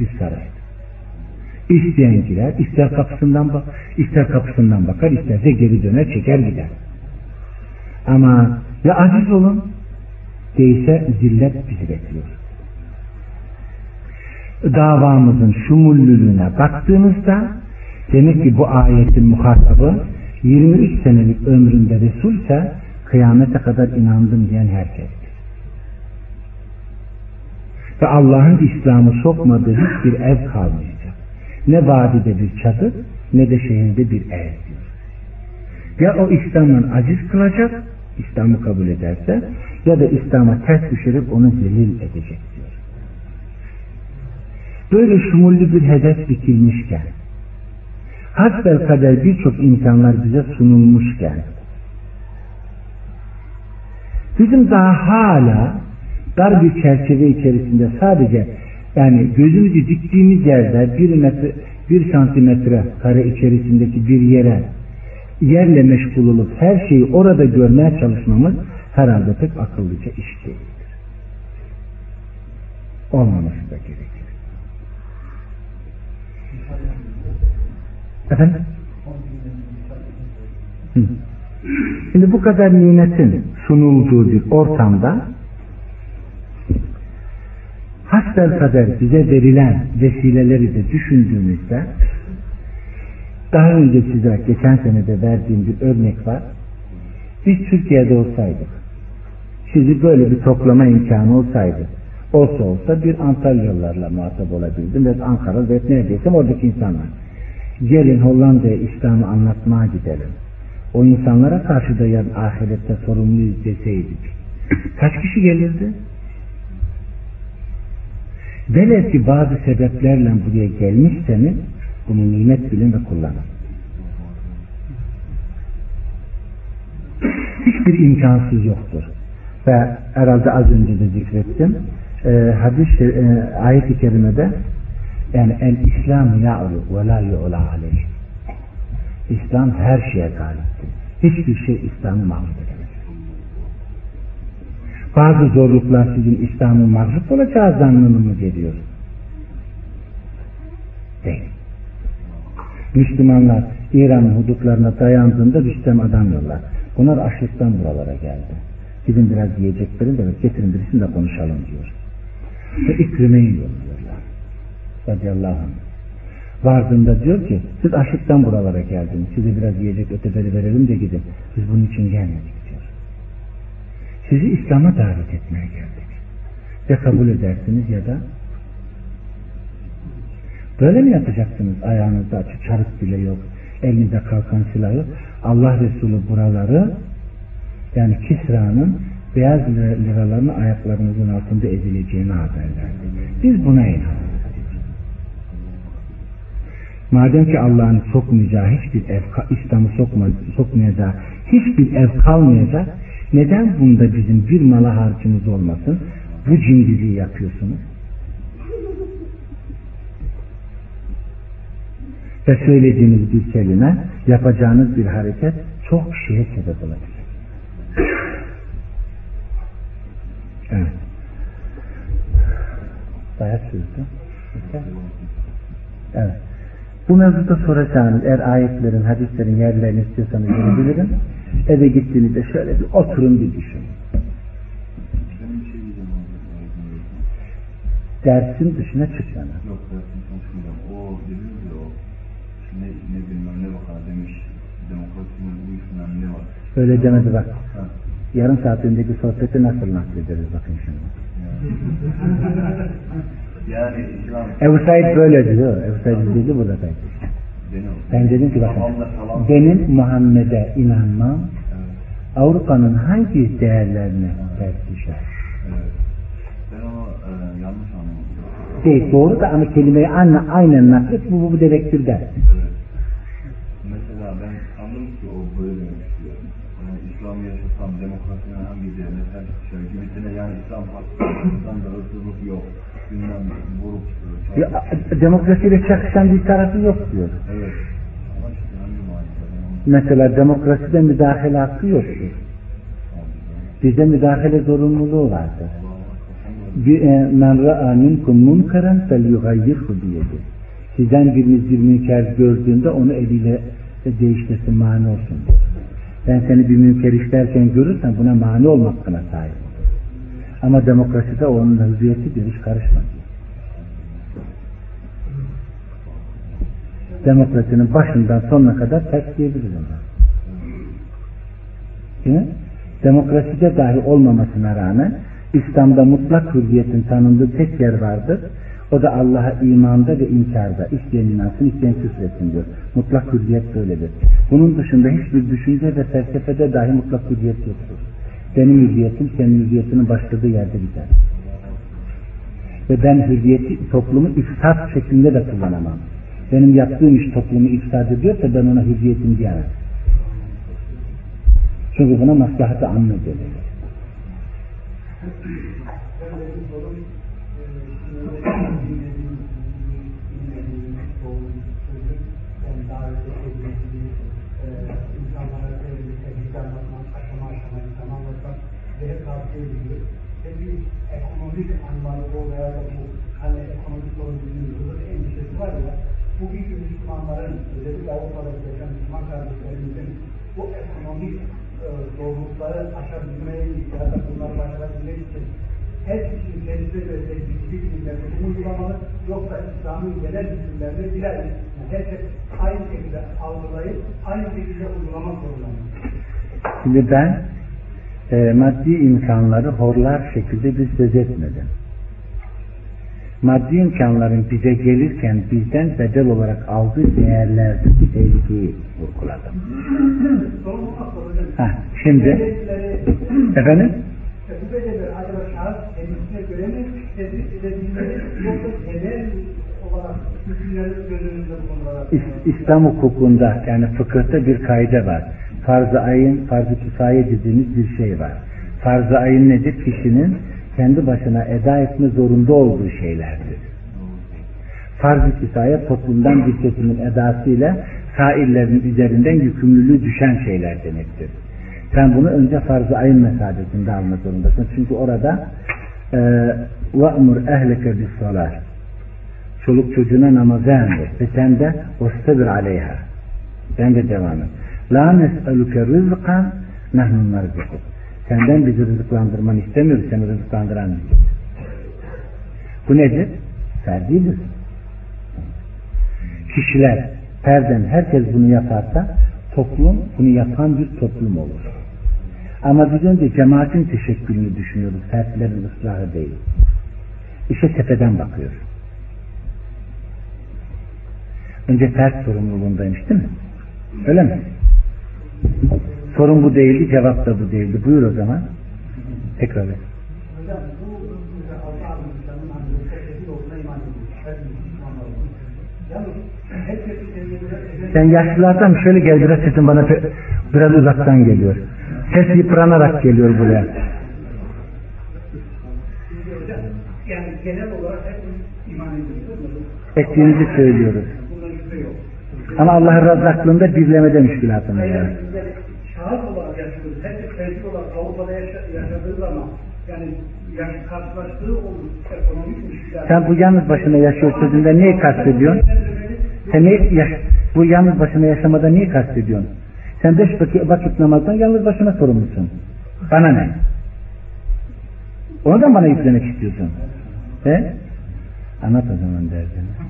bir saraydır. İsteyen girer, ister kapısından bak, ister kapısından bakar, isterse geri döner, çeker gider. Ama ya aziz olun, değilse zillet bizi bekliyor. Davamızın şumullülüğüne baktığımızda demek ki bu ayetin muhatabı 23 senelik ömründe Resulse kıyamete kadar inandım diyen herkestir. Ve Allah'ın İslam'ı sokmadığı hiçbir ev kalmayacak. Ne vadide bir çadır ne de şehirde bir ev diyor. Ya o İslam'ın aciz kılacak, İslam'ı kabul ederse ya da İslam'a ters düşürüp onu zelil edecek diyor. Böyle şumullü bir hedef dikilmişken hasbel kader birçok insanlar bize sunulmuşken bizim daha hala dar bir çerçeve içerisinde sadece yani gözümüzü diktiğimiz yerde bir metre bir santimetre kare içerisindeki bir yere yerle meşgul olup her şeyi orada görmeye çalışmamız herhalde pek akıllıca iş değildir. Olmaması da gerekir. Efendim? Şimdi bu kadar nimetin sunulduğu bir ortamda hasbel kader bize verilen vesileleri de düşündüğümüzde daha önce size geçen senede verdiğim bir örnek var. Biz Türkiye'de olsaydık sizi böyle bir toplama imkanı olsaydı olsa olsa bir Antalyalılarla muhatap olabildim ve Ankara ve neredeyse oradaki insanlar. Gelin Hollanda'ya İslam'ı anlatmaya gidelim. O insanlara karşı da yarın ahirette sorumluyuz deseydik. Kaç kişi gelirdi? Velev ki bazı sebeplerle buraya gelmişseniz bunu nimet bilin ve kullanın. Hiçbir imkansız yoktur. Ve herhalde az önce de zikrettim. E, hadis e, ayet-i kerimede yani el İslam ya'lu ve la yu'la aleyh. İslam her şeye galiptir. Hiçbir şey İslam'ı mağlup edemez. Bazı zorluklar sizin İslam'ı mağlup olacağı zannını mı geliyor? Değil. Müslümanlar İran'ın hudutlarına dayandığında Rüstem adam. Bunlar açlıktan buralara geldi. Gidin biraz yiyeceklerin de getirin birisini de konuşalım diyor. Ve İkrime'yi yolluyorlar. Radiyallahu anh. Vardığında diyor ki siz açlıktan buralara geldiniz. Size biraz yiyecek öteberi verelim de gidin. Biz bunun için gelmedik. Sizi İslam'a davet etmeye geldik. Ya kabul edersiniz ya da Böyle mi yapacaksınız? Ayağınızda açık çarık bile yok. Elinizde kalkan silah yok. Allah Resulü buraları yani Kisra'nın beyaz liralarını ayaklarınızın altında ezileceğini haber verdi. Biz buna inanıyoruz. Madem ki Allah'ın sokmayacağı hiçbir ev, İslam'ı sokma, sokmayacağı hiçbir ev kalmayacak, neden bunda bizim bir mala harcımız olmasın? Bu cimriliği yapıyorsunuz. Ve söylediğiniz bir kelime, yapacağınız bir hareket çok şeye sebep olabilir. Evet. Bayağı sürdü. Evet. Bu mevzuda soracağınız eğer ayetlerin, hadislerin yerlerini istiyorsanız görebilirim. Eve gittiğinizde şöyle bir oturun bir düşünün. Dersin dışına çıkmadan. Yok dersin konuşmayacağım. O dediniz ya o ne, ne bilmem ne bakar demiş. Demokrasinin bu işinden ne var? Öyle demedi bak. Ha. Yarım saat önceki sohbeti nasıl naklederiz bakın şimdi. Yani İslam Ebu Said böyle diyor. Ebu Said dedi burada belki. Ben dedim ki bakın benim Muhammed'e inanmam. Avrupa'nın hangi değerlerine ters düşer? Evet. Ben onu e, yanlış anladım. Değil doğru da ama kelimeyi aynen, aynen naklet bu, bu, dedektir der. Evet. Demokrasiyle çakışan bir tarafı yok diyor. Mesela demokraside müdahale hakkı yoktur. Bizde müdahale zorunluluğu vardır. E, Men ra'a minkum munkaran fel yugayyirhu biyedi. Sizden biriniz bir münker gördüğünde onu eliyle değiştirsin mani olsun. diyor. Ben seni bir münker işlerken görürsen buna mani olma hakkına sahip. Ama demokraside onun hürriyeti bir iş karışmaz. Demokrasinin başından sonuna kadar ters diyebiliriz. Değil mi? Demokraside dahi olmamasına rağmen İslam'da mutlak hürriyetin tanındığı tek yer vardır. O da Allah'a imanda ve inkarda. İsteyen inansın, isteyen küfretsin diyor. Mutlak hürriyet böyledir. Bunun dışında hiçbir düşünce ve felsefede dahi mutlak hürriyet yoktur. Benim hürriyetim senin hürriyetinin başladığı yerde biter. Ve ben hürriyeti toplumu ifsat şeklinde de kullanamam. Benim yaptığım iş toplumu ifsad ediyorsa ben ona hürriyetim diyemem. Çünkü buna maslahatı anlı denilir. ekonomik anlamda veya hani ekonomik sorun endişesi var ya bugünkü Müslümanların özellikle Avrupa'da yaşayan Müslüman kardeşlerimizin bu ekonomik e, zorlukları aşabilmeyi ya da bunları başarabilmek için her kişinin kendisi ve seçici hükümlerini uygulamalı yoksa İslam'ın genel hükümlerini birer yani herkes aynı şekilde algılayıp aynı şekilde uygulamak zorundayız. Şimdi ben e, maddi imkanları horlar şekilde bir söz etmedim. Maddi imkanların bize gelirken bizden bedel olarak aldığı değerlerdeki tehlikeyi vurguladım. Heh, şimdi efendim İslam hukukunda yani fıkıhta bir kaide var. Farz-ı ayın, farz-ı kifaye dediğimiz bir şey var. Farz-ı ayın nedir? Kişinin kendi başına eda etme zorunda olduğu şeylerdir. Farz-ı kifaye toplumdan bir kesimin edasıyla sairlerin üzerinden yükümlülüğü düşen şeyler demektir. Sen bunu önce farz-ı ayın mesabesinde almak zorundasın. Çünkü orada وَأْمُرْ اَهْلَكَ بِالصَّلَاةِ Çoluk çocuğuna namazı emret ve sen de وَاسْتَبِرْ عَلَيْهَا Ben de devam et. لَا نَسْأَلُكَ رِزْقًا نَحْنُ نَرْزِقُكَ Senden bizi rızıklandırmanı istemiyoruz, seni rızıklandıran biziz. Bu nedir? Ferdidir. Kişiler, ferden herkes bunu yaparsa toplum bunu yapan bir toplum olur. Ama biz önce cemaatin teşekkülünü düşünüyoruz, fertlerin ıslahı değil. İşe tepeden bakıyor. Önce fert sorumluluğundaymış değil mi? Öyle mi? Sorun bu değildi, cevap da bu değildi. Buyur o zaman. Tekrar et. Sen yaşlılardan şöyle gel biraz sesin bana biraz uzaktan geliyor. Ses yıpranarak geliyor buraya. yani genel olarak hepimiz iman ediyoruz. Ettiğinizi söylüyoruz. Ama Allah'ın razzaklığında birlemede müşkülatımız var. Yani bizler şahıs olarak yaşıyoruz. Herkes tercih olarak Avrupa'da yaşa- yaşadığı zaman yani yaş karşılaştığı o ekonomik müşkülat. Sen bu yalnız başına yaşıyor sözünde neyi kastediyorsun? Sen ne, yaş, bu yalnız başına yaşamada niye kastediyorsun? Sen beş vakit, vakit namazdan yalnız başına sorumlusun. Bana ne? Onu da bana yüklemek istiyorsun. He? Anlat o zaman derdini.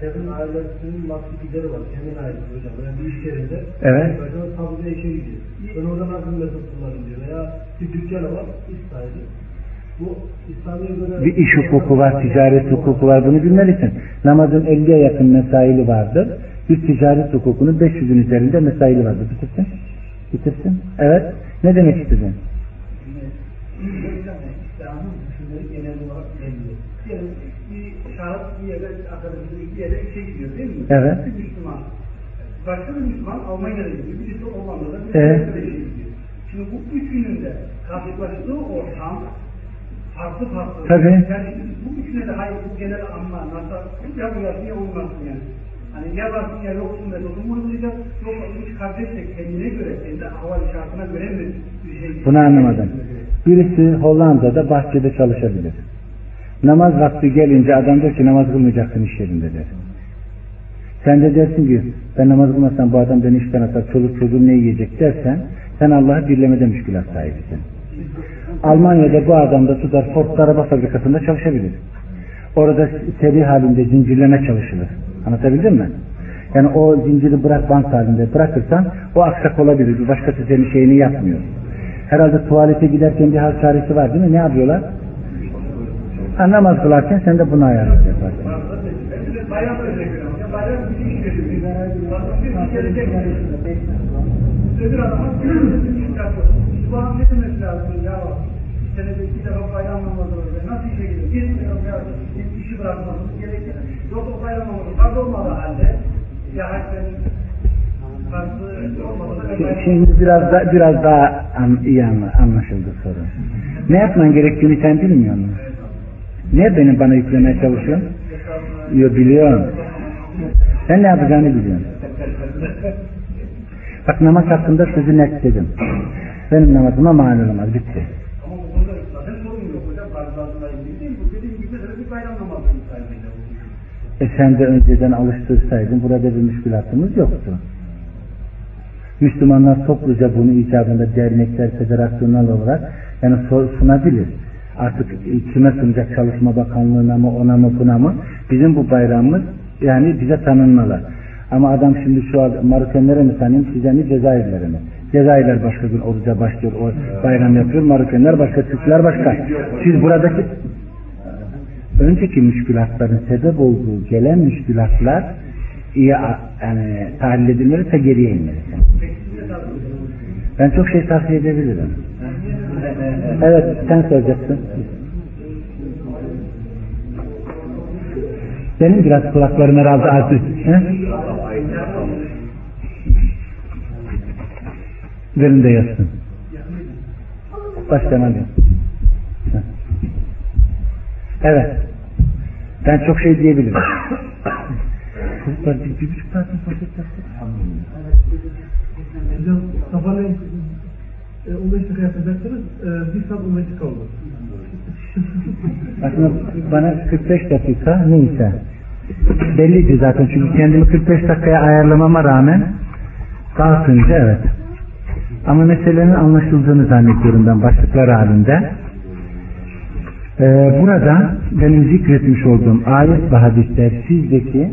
Senin ailesinin maddi gideri var. Kendin ailesi hocam. Yani bir iş yerinde. Evet. Mesela tabii işe gidiyor. Ben orada nasıl mesut kullanırım diyor. Veya bir dükkanı var. iş sahibi. Bir iş hukuku var, ticaret hukuku var bunu bilmelisin. Namazın 50'ye yakın mesaili vardır. Bir ticaret hukukunun 500'ün üzerinde mesaili vardır. Bitirsin. Bitirsin. Evet. Ne demek istedin? Bir yere işe gidiyor değil mi? Evet. Bir Müslüman. Başka bir Müslüman Almanya'da gidiyor. Birisi Hollanda'da, birisi Evet. Amerika'da gidiyor. Şimdi bu üçünün de karşılaştığı ortam farklı farklı. Tabii. Yani bu üçüne de hayır bu genel anma, nasıl, ya bu yapsın ya olmasın yani. Hani ya varsın ya yoksun metodunu uygulayacak. Yok üç kardeş de kendine göre, kendi hava şartına göre mi bir şey Bunu anlamadım. Birisi Hollanda'da bahçede çalışabilir. Namaz vakti gelince adam der ki namaz kılmayacaksın iş yerinde der. Sen de dersin ki ben namaz kılmasam bu adam beni işten atar, çoluk çocuğum ne yiyecek dersen sen Allah'ı birlemede müşkülat sahibisin. Almanya'da bu adam da tutar Ford araba fabrikasında çalışabilir. Orada seri halinde zincirleme çalışılır. Anlatabildim mi? Yani o zinciri bırak bant halinde bırakırsan o aksak olabilir. Bir başkası senin şeyini yapmıyor. Herhalde tuvalete giderken bir hal çaresi var değil mi? Ne yapıyorlar? Ha, namaz kılarken sen de bunu ayarlayacaksın. Bayram örnek veriyorum. Ya bayram bir iş veriyor. Bazen bir iş gelecek. Öbür adama bir iş çıkartıyor. Bu adam ne demek lazım ya? Senede iki defa bayram namazı oluyor. Nasıl işe gidiyor? Bir işi gerekir. Bayram namazı farz olmadığı halde da Şimdi- biraz da biraz daha an, iyi anla- anlaşıldı soru. Ne yapman gerektiğini sen bilmiyor musun? Niye benim bana yüklemeye çalışıyorsun? Yo biliyorum. Sen ne yapacağını biliyorsun. Bak namaz hakkında sözü net dedim. Benim namazıma mani olmaz. Bitti. E sen de önceden alıştırsaydın burada bir müşkülatımız yoktu. Müslümanlar topluca bunu icabında dernekler, federasyonel olarak yani sunabilir. Artık kime sunacak Çalışma Bakanlığı'na mı ona mı buna mı bizim bu bayramımız yani bize tanınmalı. Ama adam şimdi şu an Marokenlere mi tanıyayım size mi Cezayirlere mi? Cezayirler başka gün oruca başlıyor, o bayram yapıyor. Marokenler başka, Türkler başka. Siz buradaki önceki müşkülatların sebep olduğu gelen müşkülatlar iyi yani tahlil edilmeliyse geriye inmelisin. Ben çok şey tavsiye edebilirim. Evet sen soracaksın. Senin biraz kulakların herhalde artık. He? Verin de yazsın. Baştan alayım. Evet. Ben çok şey diyebilirim. Çocuklar bir, bir buçuk saatin sohbet yaptık. Sabahleyin e, 15 dakika yapacaksınız. E, bir saat 15 dakika oldu. Aslında bana 45 dakika neyse. Belliydi zaten çünkü kendimi 45 dakikaya ayarlamama rağmen dağıtınca evet. Ama meselenin anlaşıldığını zannediyorum ben başlıklar halinde. Ee, burada benim zikretmiş olduğum ayet ve hadisler sizdeki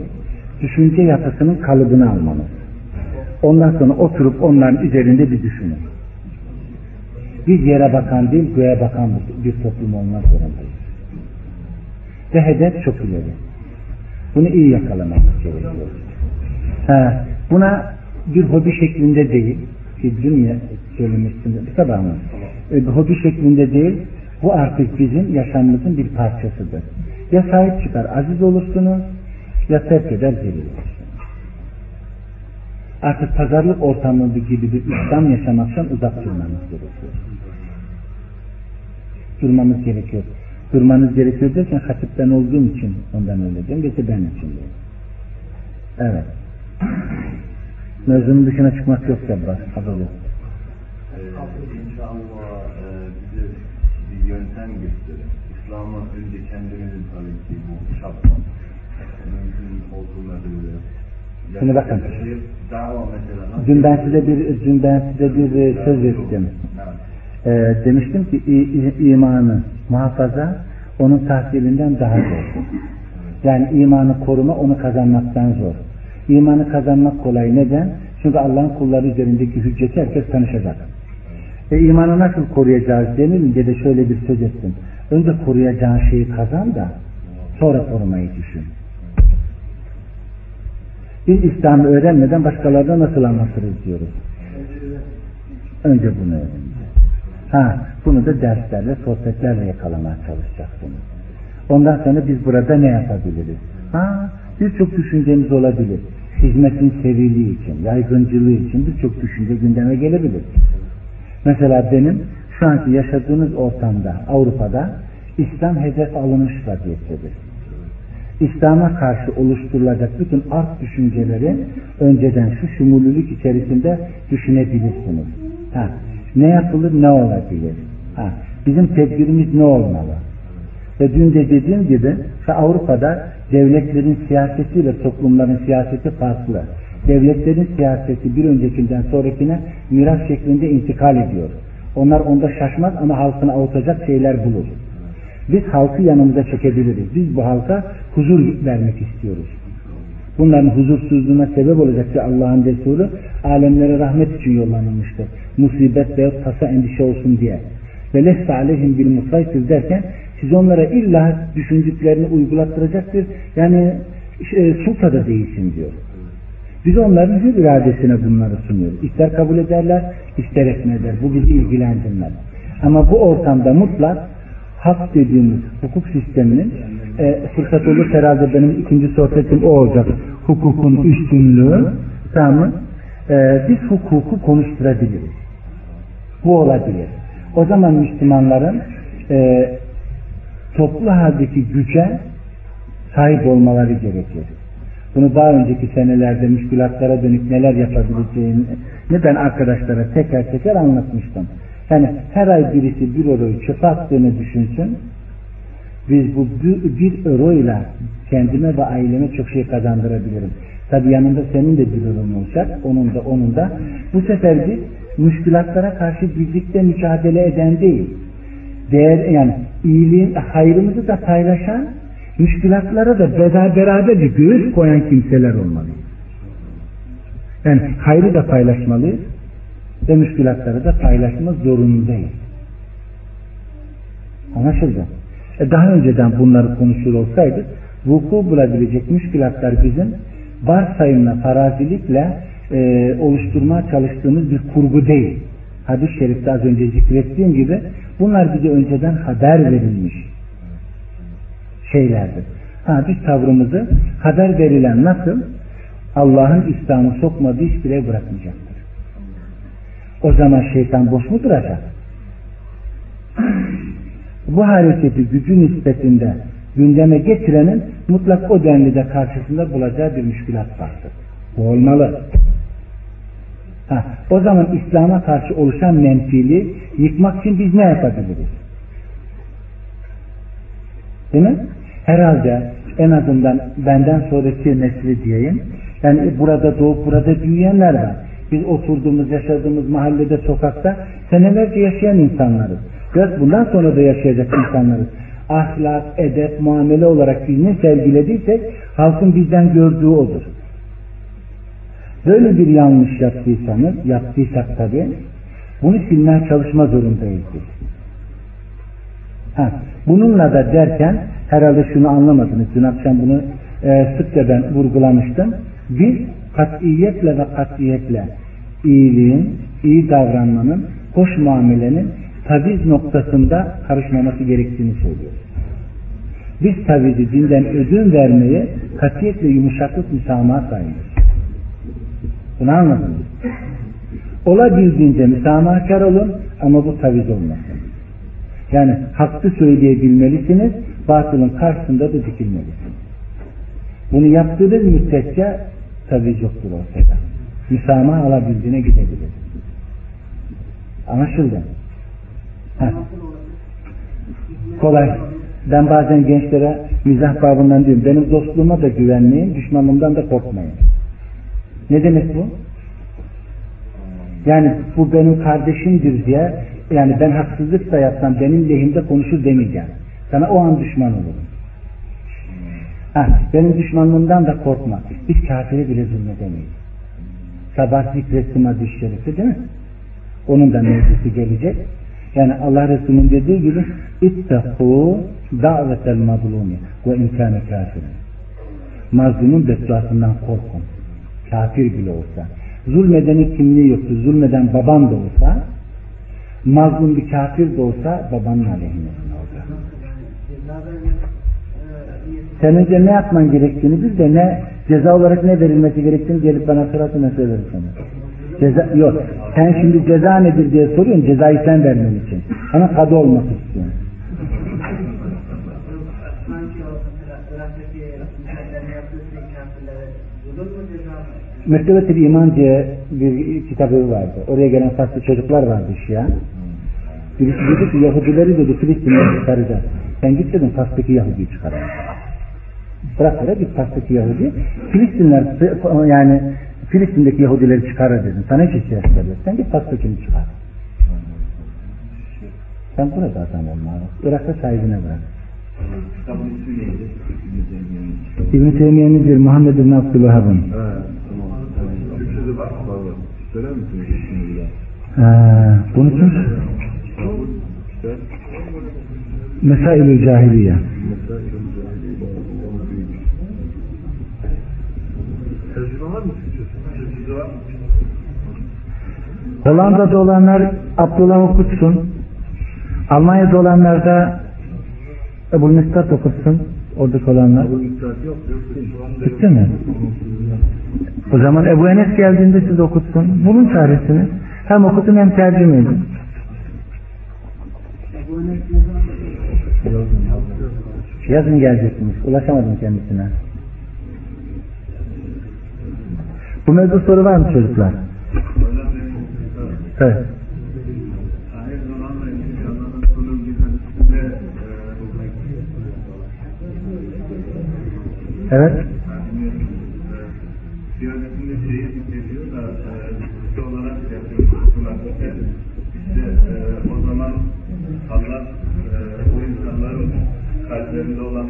düşünce yapısının kalıbını almanız. Ondan sonra oturup onların üzerinde bir düşünün. Biz yere bakan değil göğe bakan bir- toplum olmak zorundayız. Ve hedef çok ileri. Bunu iyi yakalamamız gerekiyor. Ha, buna bir hobi şeklinde değil, ki dün ya söylemiştim, bir sabah mı? E, hobi şeklinde değil, bu artık bizim yaşamımızın bir parçasıdır. Ya sahip çıkar, aziz olursunuz, ya terk eder, zelil olursunuz. Artık pazarlık ortamı gibi bir İslam yaşamaktan uzak durmamız gerekiyor. Durmamız gerekiyor. durmanız gerekiyor derken hatipten olduğum için ondan öyle diyorum. Geçi benim için diyorum. Evet. Mevzunun dışına çıkmak yok Cebbas. Haber yok. Ee, inşallah e, bize bir yöntem gösterin. İslam'a önce kendimizin tabii ki bu şartla mümkün olduğu kadarıyla. Yani Şimdi bakın. nasıl- Dün ben size bir, dün ben size bir e, söz ettim. Ee, demiştim ki imanı muhafaza onun tahsilinden daha zor. Yani imanı koruma onu kazanmaktan zor. İmanı kazanmak kolay. Neden? Çünkü Allah'ın kulları üzerindeki hücceti herkes tanışacak. E imanı nasıl koruyacağız denilince de şöyle bir söz ettim. Önce koruyacağın şeyi kazan da sonra korumayı düşün. Biz İslam'ı öğrenmeden başkalarına nasıl anlatırız diyoruz. Önce bunu öğreneceğiz. Ha, bunu da derslerle, sohbetlerle yakalamaya çalışacaksınız. Ondan sonra biz burada ne yapabiliriz? Ha, birçok düşüncemiz olabilir. Hizmetin seriliği için, yaygıncılığı için birçok düşünce gündeme gelebilir. Mesela benim şu anki yaşadığınız ortamda, Avrupa'da İslam hedef alınmış vaziyettedir. İslam'a karşı oluşturulacak bütün art düşünceleri önceden şu şumulülük içerisinde düşünebilirsiniz. Ha, ne yapılır, ne olabilir? Ha, bizim tedbirimiz ne olmalı? Ve dün de dediğim gibi Avrupa'da devletlerin siyasetiyle toplumların siyaseti farklı. Devletlerin siyaseti bir öncekinden sonrakine miras şeklinde intikal ediyor. Onlar onda şaşmaz ama halkını avutacak şeyler bulur. Biz halkı yanımıza çekebiliriz. Biz bu halka huzur vermek istiyoruz. Bunların huzursuzluğuna sebep olacak ki Allah'ın Resulü alemlere rahmet için yollanılmıştır. Musibet veya tasa endişe olsun diye. Ve lesse aleyhim bil musaytir derken siz onlara illa düşündüklerini uygulattıracak bir yani e, sultada değilsin diyor. Biz onların hür iradesine bunları sunuyoruz. İster kabul ederler, ister etmezler. Bu bizi ilgilendirmez. Ama bu ortamda mutlak hak dediğimiz hukuk sisteminin e, fırsat olur herhalde benim ikinci sohbetim o olacak. Hukukun üstünlüğü tamam e, biz hukuku konuşturabiliriz. Bu olabilir. O zaman Müslümanların e, toplu haldeki güce sahip olmaları gerekir. Bunu daha önceki senelerde müşkülatlara dönük neler yapabileceğini ben arkadaşlara teker teker anlatmıştım. Yani her ay birisi bir euroyu çöpe attığını düşünsün. Biz bu bir, bir euro ile kendime ve aileme çok şey kazandırabilirim. Tabi yanında senin de bir euron olacak. Onun da onun da. Bu sefer biz müşkülatlara karşı birlikte mücadele eden değil. Değer, yani iyiliğin, hayrımızı da paylaşan müşkülatlara da beraber bir göğüs koyan kimseler olmalı. Yani hayrı da paylaşmalıyız ve müşkülatları da paylaşma zorundayız. Anlaşıldı. E daha önceden bunları konuşur olsaydık vuku bulabilecek müşkülatlar bizim varsayımla, farazilikle e, oluşturmaya çalıştığımız bir kurgu değil. Hadis-i şerifte az önce zikrettiğim gibi bunlar bize önceden haber verilmiş şeylerdir. Ha, biz tavrımızı haber verilen nasıl? Allah'ın İslam'ı sokmadığı hiçbir bırakmayacaktır. O zaman şeytan boş mu duracak? Bu hareketi gücü nispetinde gündeme getirenin mutlak o denli de karşısında bulacağı bir müşkülat vardır. Bu olmalı. Ha, o zaman İslam'a karşı oluşan menfili yıkmak için biz ne yapabiliriz? Değil mi? Herhalde en azından benden sonraki nesli diyeyim. Yani burada doğup burada büyüyenler var. Biz oturduğumuz, yaşadığımız mahallede, sokakta senelerce yaşayan insanlarız. Biraz bundan sonra da yaşayacak insanlarız. Ahlak, edep, muamele olarak biz ne sergilediysek halkın bizden gördüğü odur. Böyle bir yanlış yaptıysanız, yaptıysak tabi, bunu silmeye çalışma zorundayız. Ha, bununla da derken herhalde şunu anlamadınız. Dün akşam bunu e, sıkça ben vurgulamıştım. Biz katiyetle ve katiyetle iyiliğin, iyi davranmanın, hoş muamelenin taviz noktasında karışmaması gerektiğini söylüyoruz. Biz tavizi dinden ödün vermeyi katiyetle yumuşaklık müsamaha sayıyoruz. Bunu anladınız. Olabildiğince müsamahakar olun ama bu taviz olmasın. Yani hakkı söyleyebilmelisiniz, batılın karşısında da dikilmelisiniz. Bunu yaptığınız müddetçe tabi yoktur ortada. Müsamaha alabildiğine gidebilir. Anlaşıldı. Heh. Kolay. Ben bazen gençlere mizah babından diyorum. Benim dostluğuma da güvenmeyin, düşmanlığımdan da korkmayın. Ne demek bu? Yani bu benim kardeşimdir diye yani ben haksızlık da yapsam benim lehimde konuşur demeyeceğim. Sana o an düşman olurum. Ha, benim düşmanlığımdan da korkma. Biz kafire bile zulmedemeyiz. Sabah zikrettim hadis-i şerifi değil mi? Onun da mevzusu gelecek. Yani Allah Resulü'nün dediği gibi ittaku davetel mazlumi ve imkâne kafirin. Mazlumun bedduasından korkun. Kafir bile olsa. Zulmedenin kimliği yoktur. Zulmeden baban da olsa mazlum bir kafir de olsa babanın aleyhine olacak. Sen önce ne yapman gerektiğini bil de ne ceza olarak ne verilmesi gerektiğini gelip bana sırasına söylerim sana. Ceza, yok. Sen şimdi ceza nedir diye soruyorsun. Cezayı sen vermen için. Sana kadı olmak istiyorsun. Mektebet İman diye bir kitabı vardı. Oraya gelen farklı çocuklar vardı Şia. Birisi dedi ki Yahudileri dedi Filistin'den çıkaracağız. Sen git dedim Fas'taki Yahudi'yi çıkaralım. Bırak git Fas'taki Yahudi. Filistinler yani Filistin'deki Yahudileri çıkarır dedim. Sana hiç ihtiyaç veriyor. Sen git Fas'takini çıkar. Sen burada adam olma. Irak'ta sahibine bırak. İbn-i Teymiye'nin bir Muhammed bin Abdülvahab'ın. Evet, tamam. Türkçe'de var mı? Hollanda'da olanlar Abdullah okutsun. Almanya'da olanlar da Ebu Mistat okutsun. Oradaki olanlar. Bitti mi? O zaman Ebu Enes geldiğinde siz okutsun. Bulun çaresini. Hem okutun hem tercüme edin. Yazın geleceksiniz. Ulaşamadım kendisine. Bu mevzu soru var mı çocuklar? Evet. Evet. E. İşte e, o zaman Allah e, o insanların kalplerinde olan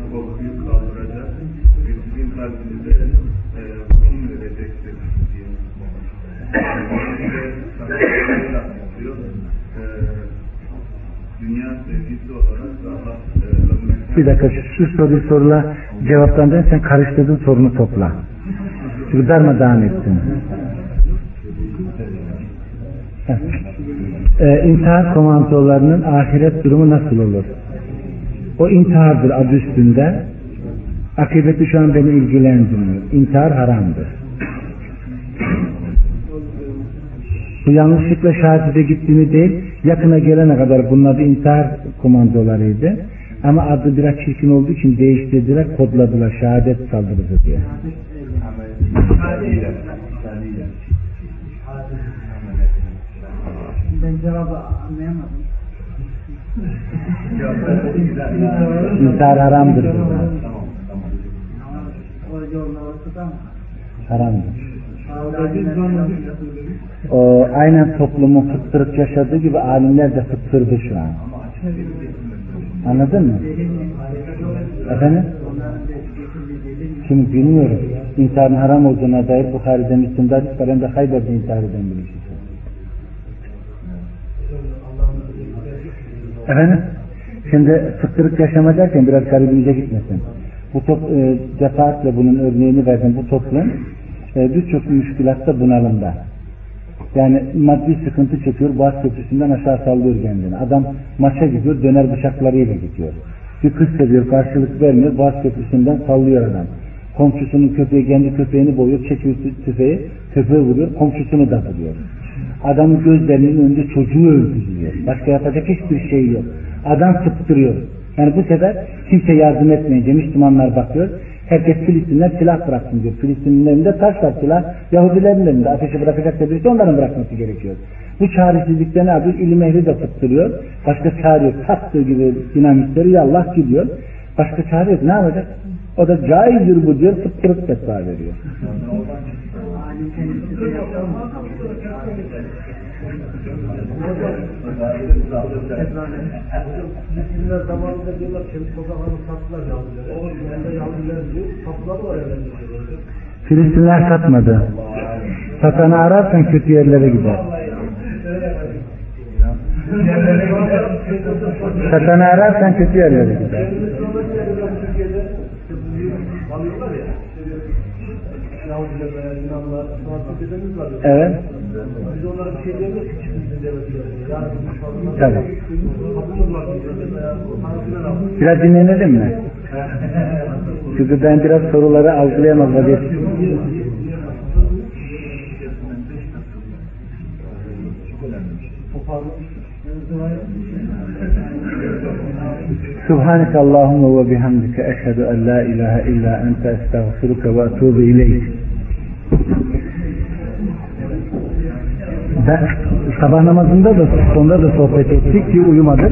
Bir dakika şu, soruyu sorula cevaptan sen karıştırdığın sorunu topla. Çünkü darmadağın ettin. Ee, intihar komandolarının ahiret durumu nasıl olur? O intihardır adı üstünde. Akıbeti şu an beni ilgilendirmiyor. İntihar haramdır. Bu yanlışlıkla şehadete gittiğini değil, yakına gelene kadar bunun adı intihar komandolarıydı. Ama adı biraz çirkin olduğu için değiştirdiler, kodladılar şehadet saldırısı diye. Ben cevabı anlayamadım. İntihar haramdır. Haramdır. O, aynen toplumun fıttırık yaşadığı gibi alimler de fıttırdı şu an. Anladın mı? Efendim? Şimdi bilmiyorum. İntiharın haram olduğuna dair Bukhari'de Müslüm'de hadis var. Hem de Hayber'de intihar eden birisi. Efendim? Şimdi fıttırık yaşama derken biraz garibimize gitmesin. Bu top, e, defaatle bunun örneğini verdim. Bu toplum e, birçok müşkülatta bunalımda. Yani maddi sıkıntı çekiyor, Boğaz Köprüsü'nden aşağı sallıyor kendini. Adam maça gidiyor, döner bıçaklarıyla gidiyor. Bir kız seviyor, karşılık vermiyor, Boğaz Köprüsü'nden sallıyor adam. Komşusunun köpeği kendi köpeğini boyuyor, çekiyor tü- tüfeği, köpeği vuruyor, komşusunu da vuruyor. Adamın gözlerinin önünde çocuğu öldürüyor. Başka yapacak hiçbir şey yok. Adam sıktırıyor. Yani bu sefer kimse yardım etmeyince Müslümanlar bakıyor. Herkes Filistinler silah bıraksın diyor. Filistinlerin elinde taş var silah. Yahudilerin elinde ateşi bırakacak da birisi onların bırakması gerekiyor. Bu çaresizlikte ne yapıyor? İlim ehli de sıktırıyor. Başka çare yok. Taktığı gibi dinamitleri yallah gidiyor. Başka çare yok. Ne yapacak? O da caizdir bu diyor. Sıktırıp fetva veriyor. Filistinler zamanında diyorlar kendi sokaklarını sattılar Yahudiler. O yüzden Yahudiler diyor, tapıları var diyorlar. Filistinler satmadı. Satanı ararsan kötü yerlere gider. Satanı ararsan kötü yerlere gider. Evet. Biz onlara bir şey diyemiyoruz ki çıkın devletlerine. Yani Tabii. sanatçılar alıyor. Biraz dinlenelim mi? Çünkü ben biraz soruları algılayamaz vaziyet. Ve bihamdike eşhedü en la ilahe illa ente estağfiruke ve etubu ileyk. Ben sabah namazında da sonunda da sohbet ettik ki uyumadık.